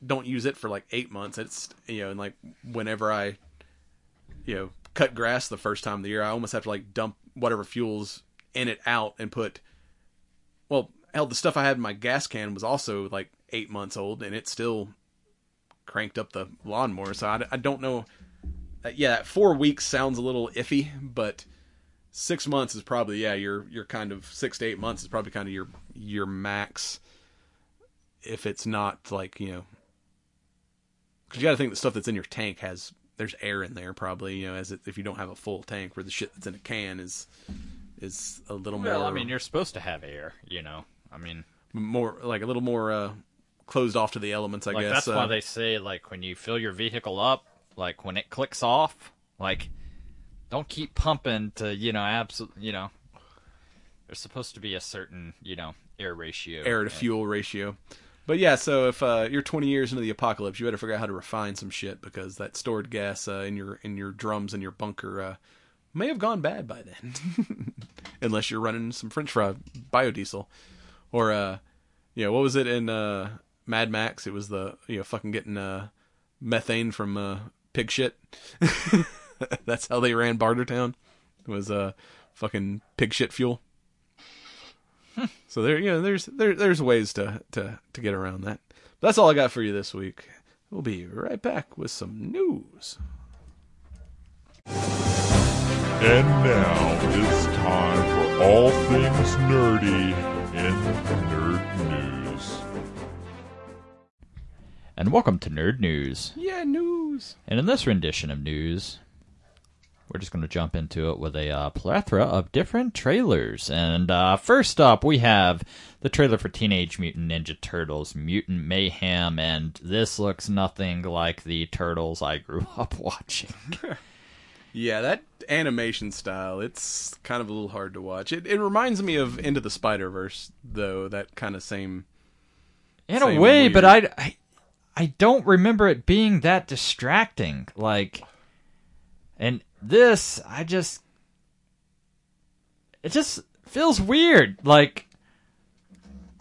don't use it for like eight months. It's you know, and like whenever I, you know, cut grass the first time of the year, I almost have to like dump whatever fuels in it out and put. Well, hell, the stuff I had in my gas can was also like eight months old, and it still cranked up the lawnmower. So I, I don't know. Uh, yeah, four weeks sounds a little iffy, but six months is probably yeah. Your your kind of six to eight months is probably kind of your your max. If it's not like you know, because you got to think the stuff that's in your tank has there's air in there probably you know as it, if you don't have a full tank where the shit that's in a can is is a little more Well, more I mean, you're supposed to have air, you know. I mean, more like a little more uh closed off to the elements I like guess that's uh, why they say like when you fill your vehicle up, like when it clicks off, like don't keep pumping to you know absolute you know. There's supposed to be a certain you know air ratio. air to and- fuel ratio. But yeah, so if uh, you're 20 years into the apocalypse, you better figure out how to refine some shit because that stored gas uh, in your in your drums in your bunker uh, may have gone bad by then, unless you're running some French fry biodiesel, or uh, you know what was it in uh, Mad Max? It was the you know fucking getting uh, methane from uh, pig shit. That's how they ran Bartertown. It was uh, fucking pig shit fuel. So there, you know, there's there, there's ways to, to to get around that. But that's all I got for you this week. We'll be right back with some news. And now it's time for all things nerdy in nerd news. And welcome to Nerd News. Yeah, news. And in this rendition of news, we're just going to jump into it with a uh, plethora of different trailers. And uh, first up, we have the trailer for Teenage Mutant Ninja Turtles Mutant Mayhem. And this looks nothing like the Turtles I grew up watching. Yeah, that animation style, it's kind of a little hard to watch. It it reminds me of Into the Spider Verse, though. That kind of same. In Same a way, but I. I, I don't remember it being that distracting. Like, and this, I just, it just feels weird. Like,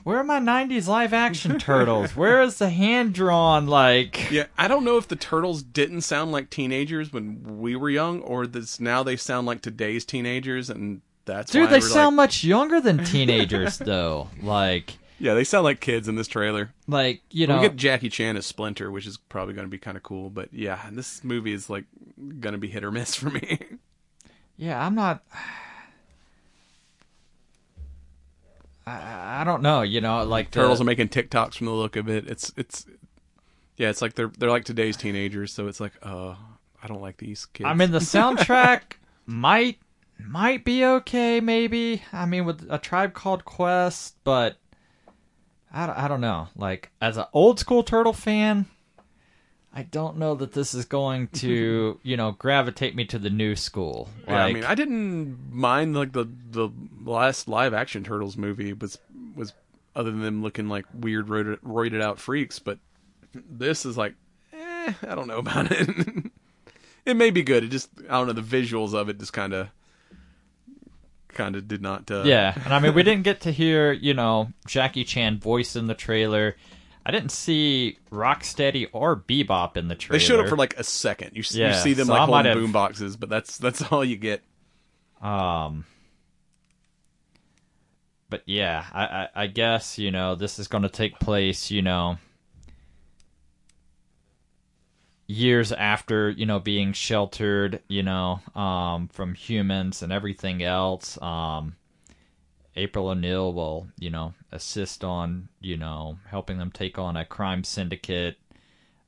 where are my '90s live action turtles? where is the hand drawn? Like, Yeah, I don't know if the turtles didn't sound like teenagers when we were young, or this now they sound like today's teenagers, and that's dude, they sound like, much younger than teenagers, though. Like, yeah, they sound like kids in this trailer. like you know, We get Jackie Chan as Splinter, which is probably going to be kind of cool. But yeah, this movie is like going to be hit or miss for me. Yeah, I'm not. I, I don't know. You know, like the- Turtles are making TikToks from the look of it. It's it's yeah, it's like they're they're like today's teenagers. So it's like, uh, I don't like these kids. I mean, the soundtrack might might be okay, maybe. I mean, with a tribe called Quest, but I don't, I don't know. Like as an old school Turtle fan, I don't know that this is going to you know gravitate me to the new school. Like, yeah, I mean, I didn't mind like the the last live action Turtles movie was was other than them looking like weird roided, roided out freaks, but this is like, eh, I don't know about it. it may be good. It just I don't know the visuals of it just kind of kind of did not. Uh, Yeah, and I mean, we didn't get to hear, you know, Jackie Chan voice in the trailer. I didn't see Rocksteady or Bebop in the trailer. They showed up for like a second. You, s you see them so like holding have- boom boxes, but that's that's all you get. Um, but yeah, I, I, I guess you know this is going to take place, you know, years after you know being sheltered, you know, um, from humans and everything else. Um, April O'Neil will, you know, assist on, you know, helping them take on a crime syndicate.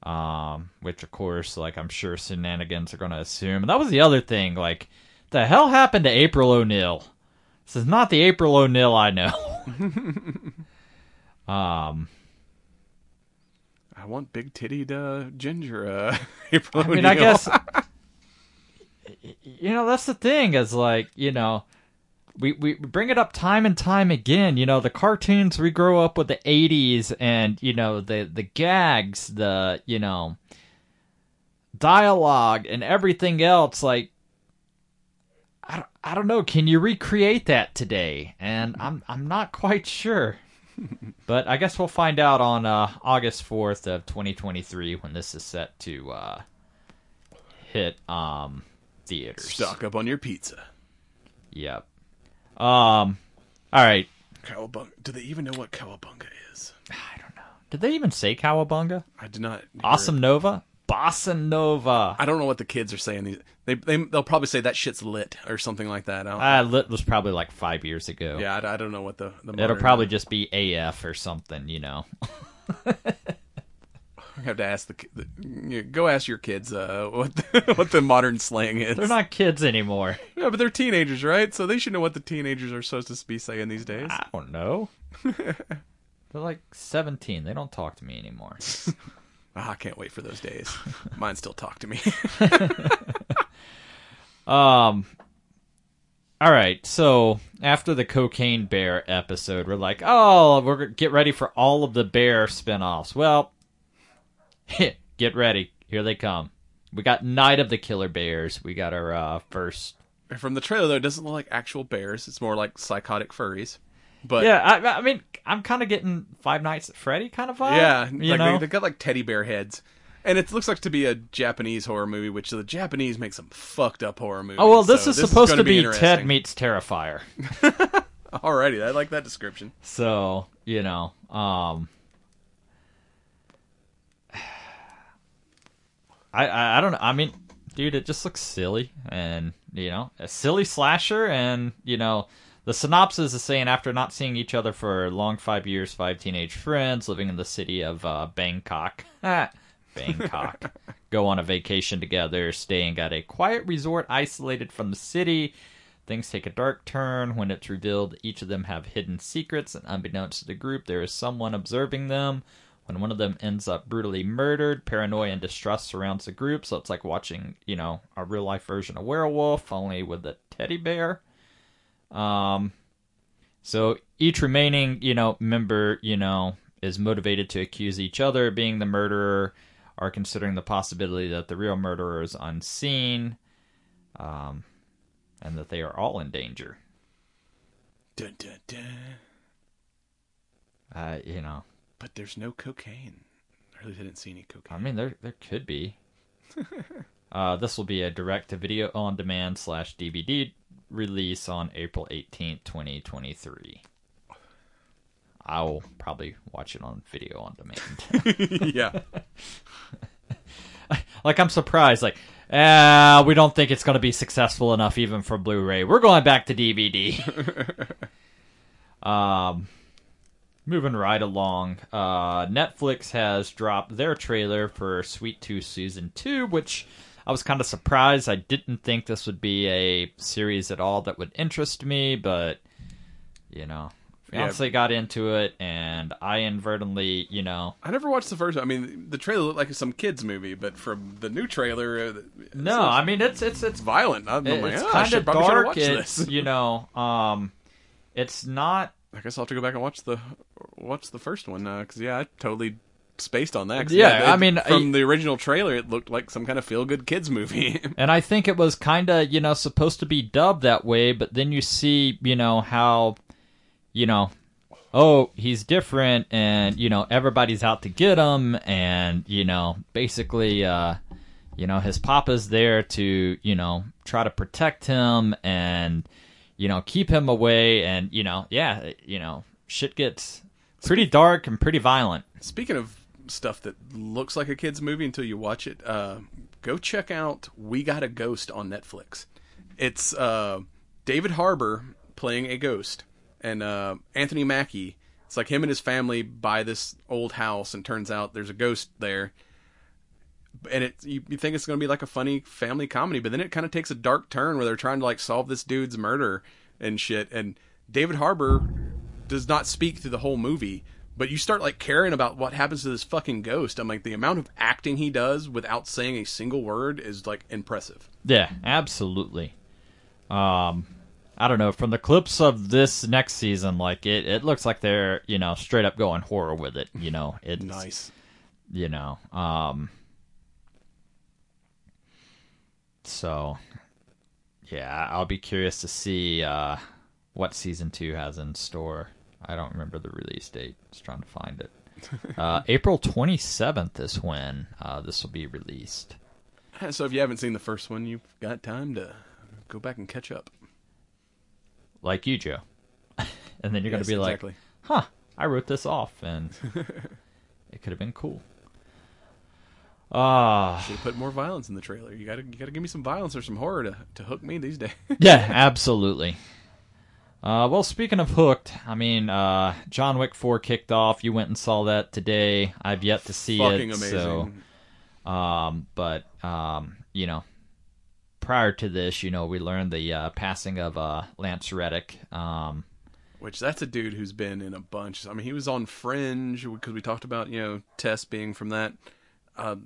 Um, which of course, like I'm sure shenanigans are going to assume. And that was the other thing, like, the hell happened to April O'Neil? This is not the April O'Neil I know. um, I want big tittied uh, ginger. Uh, April I mean, I guess you know that's the thing is like you know we we bring it up time and time again. You know the cartoons we grow up with the '80s, and you know the the gags, the you know dialogue and everything else. Like I don't, I don't know. Can you recreate that today? And I'm I'm not quite sure. but I guess we'll find out on uh, August 4th of 2023 when this is set to uh, hit um, theaters. Stock up on your pizza. Yep. Um. All right. Cowabunga. Do they even know what cowabunga is? I don't know. Did they even say Cowabunga? I did not. Awesome it. Nova. Bossa Nova. I don't know what the kids are saying. They they they'll probably say that shit's lit or something like that. I Uh, lit was probably like five years ago. yeah, I, I don't know what the, the It'll probably just be AF or something, you know. I have to ask the, the go ask your kids uh, what the, what the modern slang is. They're not kids anymore. Yeah, but they're teenagers, right? So they should know what the teenagers are supposed to be saying these days. I don't know. They're like 17. They don't talk to me anymore. Ah, I can't wait for those days. Mine still talk to me. Um. All right, so after the Cocaine Bear episode, we're like, oh, we're gonna get ready for all of the Bear spinoffs. Well, get ready, here they come. We got Night of the Killer Bears. We got our uh, first. From the trailer, though, it doesn't look like actual bears. It's more like psychotic furries. But Yeah, I, I mean, I'm kind of getting Five Nights at Freddy kind of vibe. yeah, you like know. they, they got like teddy bear heads. And it looks like to be a Japanese horror movie, which the Japanese make some fucked up horror movies. oh well, this so is supposed gonna to be, Ted meets Terrifier. Alrighty, I like that description. So, you know, um I, I I don't know. I mean, dude, it just looks silly and, you know, a silly slasher and, you know, the synopsis is saying after not seeing each other for a long 5 years, five teenage friends living in the city of uh, Bangkok. Bangkok. Go on a vacation together, staying at a quiet resort isolated from the city. Things take a dark turn when it's revealed each of them have hidden secrets, and unbeknownst to the group, there is someone observing them. When one of them ends up brutally murdered, paranoia and distrust surrounds the group, so it's like watching, you know, a real life version of Werewolf, only with a teddy bear. Um, so each remaining, you know, member, you know, is motivated to accuse each other of being the murderer, are considering the possibility that the real murderer is unseen. Um, and that they are all in danger. Dun, dun, dun. Uh, you know, But there's no cocaine. I really didn't see any cocaine. I mean, there there could be. uh, this will be a direct to video on demand slash DVD release on April eighteenth, twenty twenty three. I'll probably watch it on video on demand. yeah. like I'm surprised. Like, uh, we don't think it's going to be successful enough even for Blu-ray. We're going back to DVD. um, moving right along. Uh, Netflix has dropped their trailer for Sweet Tooth season two, which I was kind of surprised. I didn't think this would be a series at all that would interest me, but you know. Yeah. Fiance got into it, and I inadvertently, you know, I never watched the first. I mean, the trailer looked like some kids movie, but from the new trailer, uh, no, I mean it's it's it's violent. I'm It- like, it's oh, kind of dark. watch It's this. you know, um, it's not. I guess I'll have to go back and watch the watch the first one because yeah, I totally spaced on that. Yeah, it- I mean, from I- the original trailer, it looked like some kind of feel good kids movie. And I think it was kind of you know supposed to be dubbed that way, but then you see you know how, you know, oh he's different, and you know everybody's out to get him, and you know basically, uh, you know his papa's there to you know try to protect him and you know keep him away, and you know yeah you know shit gets pretty dark and pretty violent. Speaking of stuff that looks like a kids movie until you watch it, uh, go check out "We Got a Ghost" on Netflix. It's uh, David Harbour playing a ghost, and uh, Anthony Mackie. It's like him and his family buy this old house, and turns out there's a ghost there. And it you, you think it's going to be like a funny family comedy, but then it kind of takes a dark turn where they're trying to like solve this dude's murder and shit. And David Harbour does not speak through the whole movie, but you start like caring about what happens to this fucking ghost. I'm like the amount of acting he does without saying a single word is like impressive. Yeah, absolutely. Um, I don't know. From the clips of this next season, like it, it looks like they're you know straight up going horror with it. You know, it's Nice. You know, um, so yeah, I'll be curious to see uh, what season two has in store. I don't remember the release date. Just trying to find it. Uh, April 27th is when uh, this will be released. So if you haven't seen the first one, you've got time to go back and catch up. Like you, Joe. and then you're going to be exactly. like, huh, I wrote this off, and it could have been cool. Ah, Should have put more violence in the trailer. You gotta, you gotta give me some violence or some horror to, to hook me these days. yeah, absolutely. Uh, well, speaking of hooked, I mean, uh, John Wick 4 kicked off. You went and saw that today. I've yet to see Fucking it. amazing. So, um, but um, you know, prior to this, you know, we learned the uh, passing of uh, Lance Reddick. Um, Which that's a dude who's been in a bunch. I mean, he was on Fringe because we talked about you know Tess being from that. Uh,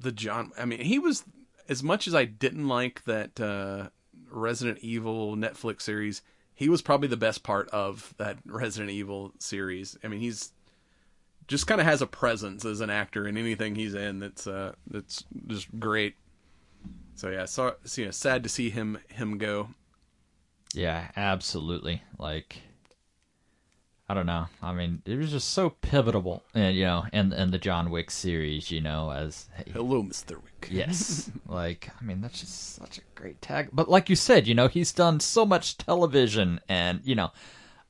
the John. I mean, he was as much as I didn't like that uh, Resident Evil Netflix series. He was probably the best part of that Resident Evil series. I mean, he's just kind of has a presence as an actor in anything he's in. That's uh, that's just great. So yeah, so, so yeah, sad to see him him go. yeah, absolutely. Like, I don't know. I mean, it was just so pivotal, and you know, in in the John Wick series, you know, as Hello, Mister Wick. Yes. like, I mean, that's just such a great tag. But like you said, you know, he's done so much television and, you know,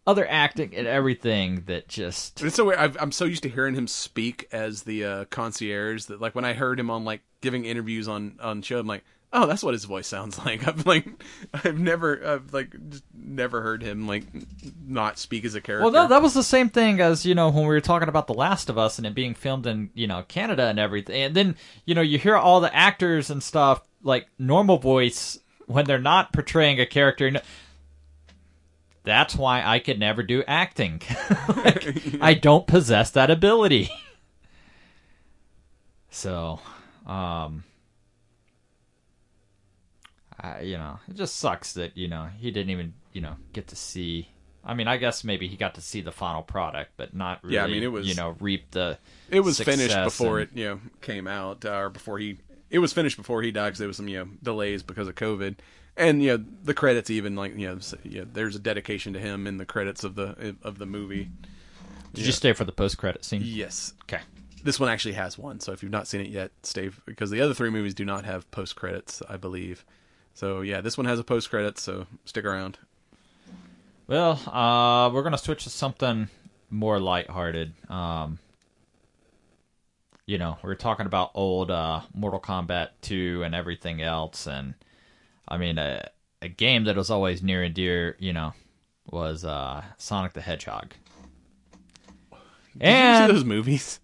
other acting and everything that just. It's so weird. I've, I'm so used to hearing him speak as the uh, concierge that, like, when I heard him on like giving interviews on on show, I'm like, oh, that's what his voice sounds like. I've like, I've never, I've like, never heard him like not speak as a character. Well, that, that was the same thing as, you know, when we were talking about The Last of Us and it being filmed in, you know, Canada and everything. And then, you know, you hear all the actors and stuff, like normal voice, when they're not portraying a character. That's why I could never do acting. Like, I don't possess that ability. So, um, I, you know, it just sucks that you know he didn't even you know get to see. I mean, I guess maybe he got to see the final product, but not really. Yeah, I mean, it was- you know reap the. it was finished before and- it you know came out uh, or before he. It was finished before he died because there was some you know delays because of COVID, and you know the credits even like you know, you know there's a dedication to him in the credits of the of the movie. Did you stay for the post credit scene? Yes, Okay. this one actually has one. So if you've not seen it yet, stay because the other three movies do not have post credits, I believe. So yeah, this one has a post credits. So stick around. Well, uh, we're gonna switch to something more lighthearted. Um, you know, we are talking about old uh, Mortal Kombat 2 and everything else, and I mean, a, a game that was always near and dear, you know, was uh, Sonic the Hedgehog. Did you And see those movies?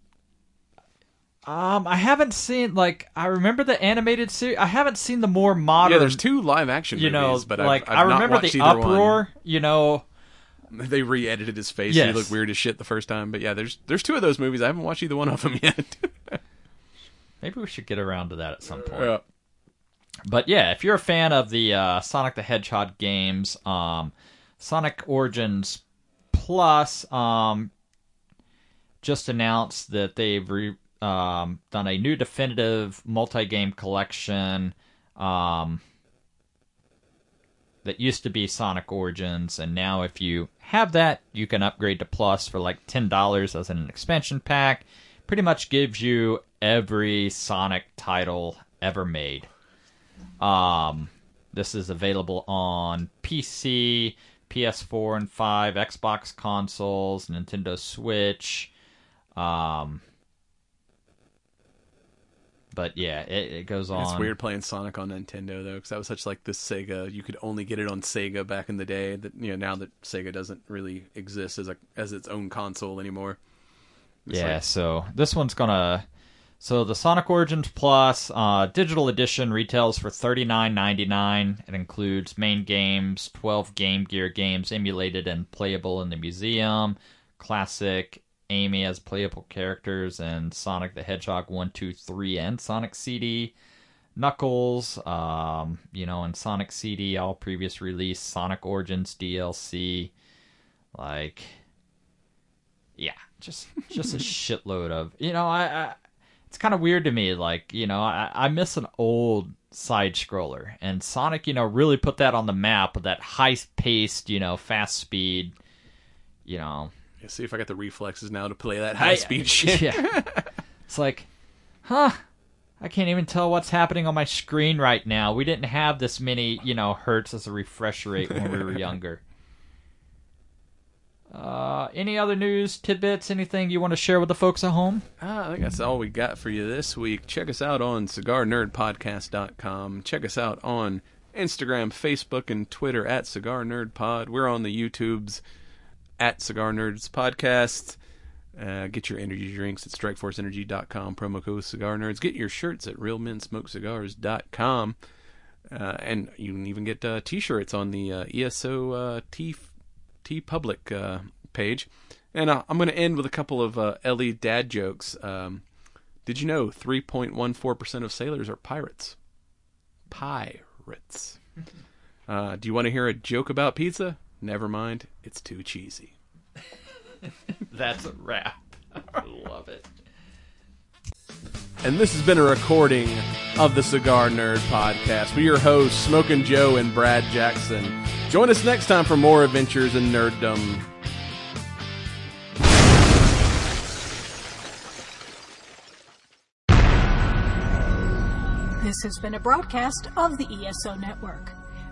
Um, I haven't seen like I remember the animated series. I haven't seen the more modern. Yeah, there's two live action You know, movies, but like I've, I've I remember the uproar. You know. They re-edited his face. Yes. He looked weird as shit the first time. But yeah, there's there's two of those movies. I haven't watched either one of them yet. maybe we should get around to that at some point. Yeah. But yeah, if you're a fan of the uh, Sonic the Hedgehog games, um, Sonic Origins Plus um, just announced that they've re- um, done a new definitive multi-game collection um, that used to be Sonic Origins, and now if you have that, you can upgrade to Plus for like ten dollars as an expansion pack. Pretty much gives you every Sonic title ever made. Um, this is available on PC, PS4 and 5, Xbox consoles, Nintendo Switch. Um, but yeah, it, it goes on. It's weird playing Sonic on Nintendo though, because that was such like this Sega. You could only get it on Sega back in the day. That you know now that Sega doesn't really exist as a as its own console anymore. It's Yeah, like- so this one's gonna. So the Sonic Origins Plus uh, digital edition retails for thirty nine ninety nine. It includes main games, twelve Game Gear games emulated and playable in the museum, classic Amy as playable characters, and Sonic the Hedgehog one, two, three, and Sonic CD. Knuckles, um, you know, and Sonic CD, all previous release, Sonic Origins DLC, like yeah, just just a shitload of you know I, I it's kind of weird to me like you know I, I miss an old side scroller and Sonic you know really put that on the map with that high paced you know fast speed you know Yeah, see if I got the reflexes now to play that high speed shit. Yeah. It's like, huh? I can't even tell what's happening on my screen right now. We didn't have this many, you know, hertz as a refresh rate when we were younger. Uh, any other news, tidbits, anything you want to share with the folks at home? Ah, I think that's all we got for you this week. Check us out on cigarnerdpodcast.com. Check us out on Instagram, Facebook, and Twitter at Cigar Nerd Pod. We're on the YouTubes at Cigar Nerds Podcast. Uh, get your energy drinks at strikeforceenergy.com. Promo code Cigar Nerds. Get your shirts at realmensmokecigars.com. Uh, and you can even get uh, t-shirts on the uh, ESO uh, T T Public uh, page. And uh, I'm going to end with a couple of uh, Ellie dad jokes. Um, did you know 3.14% of sailors are pirates? Pirates. Uh, do you want to hear a joke about pizza? Never mind, it's too cheesy. That's a wrap. I love it. And this has been a recording of the Cigar Nerd Podcast with your hosts, Smoking Joe and Brad Jackson. Join us next time for more adventures in nerddom. This has been a broadcast of the ESO Network.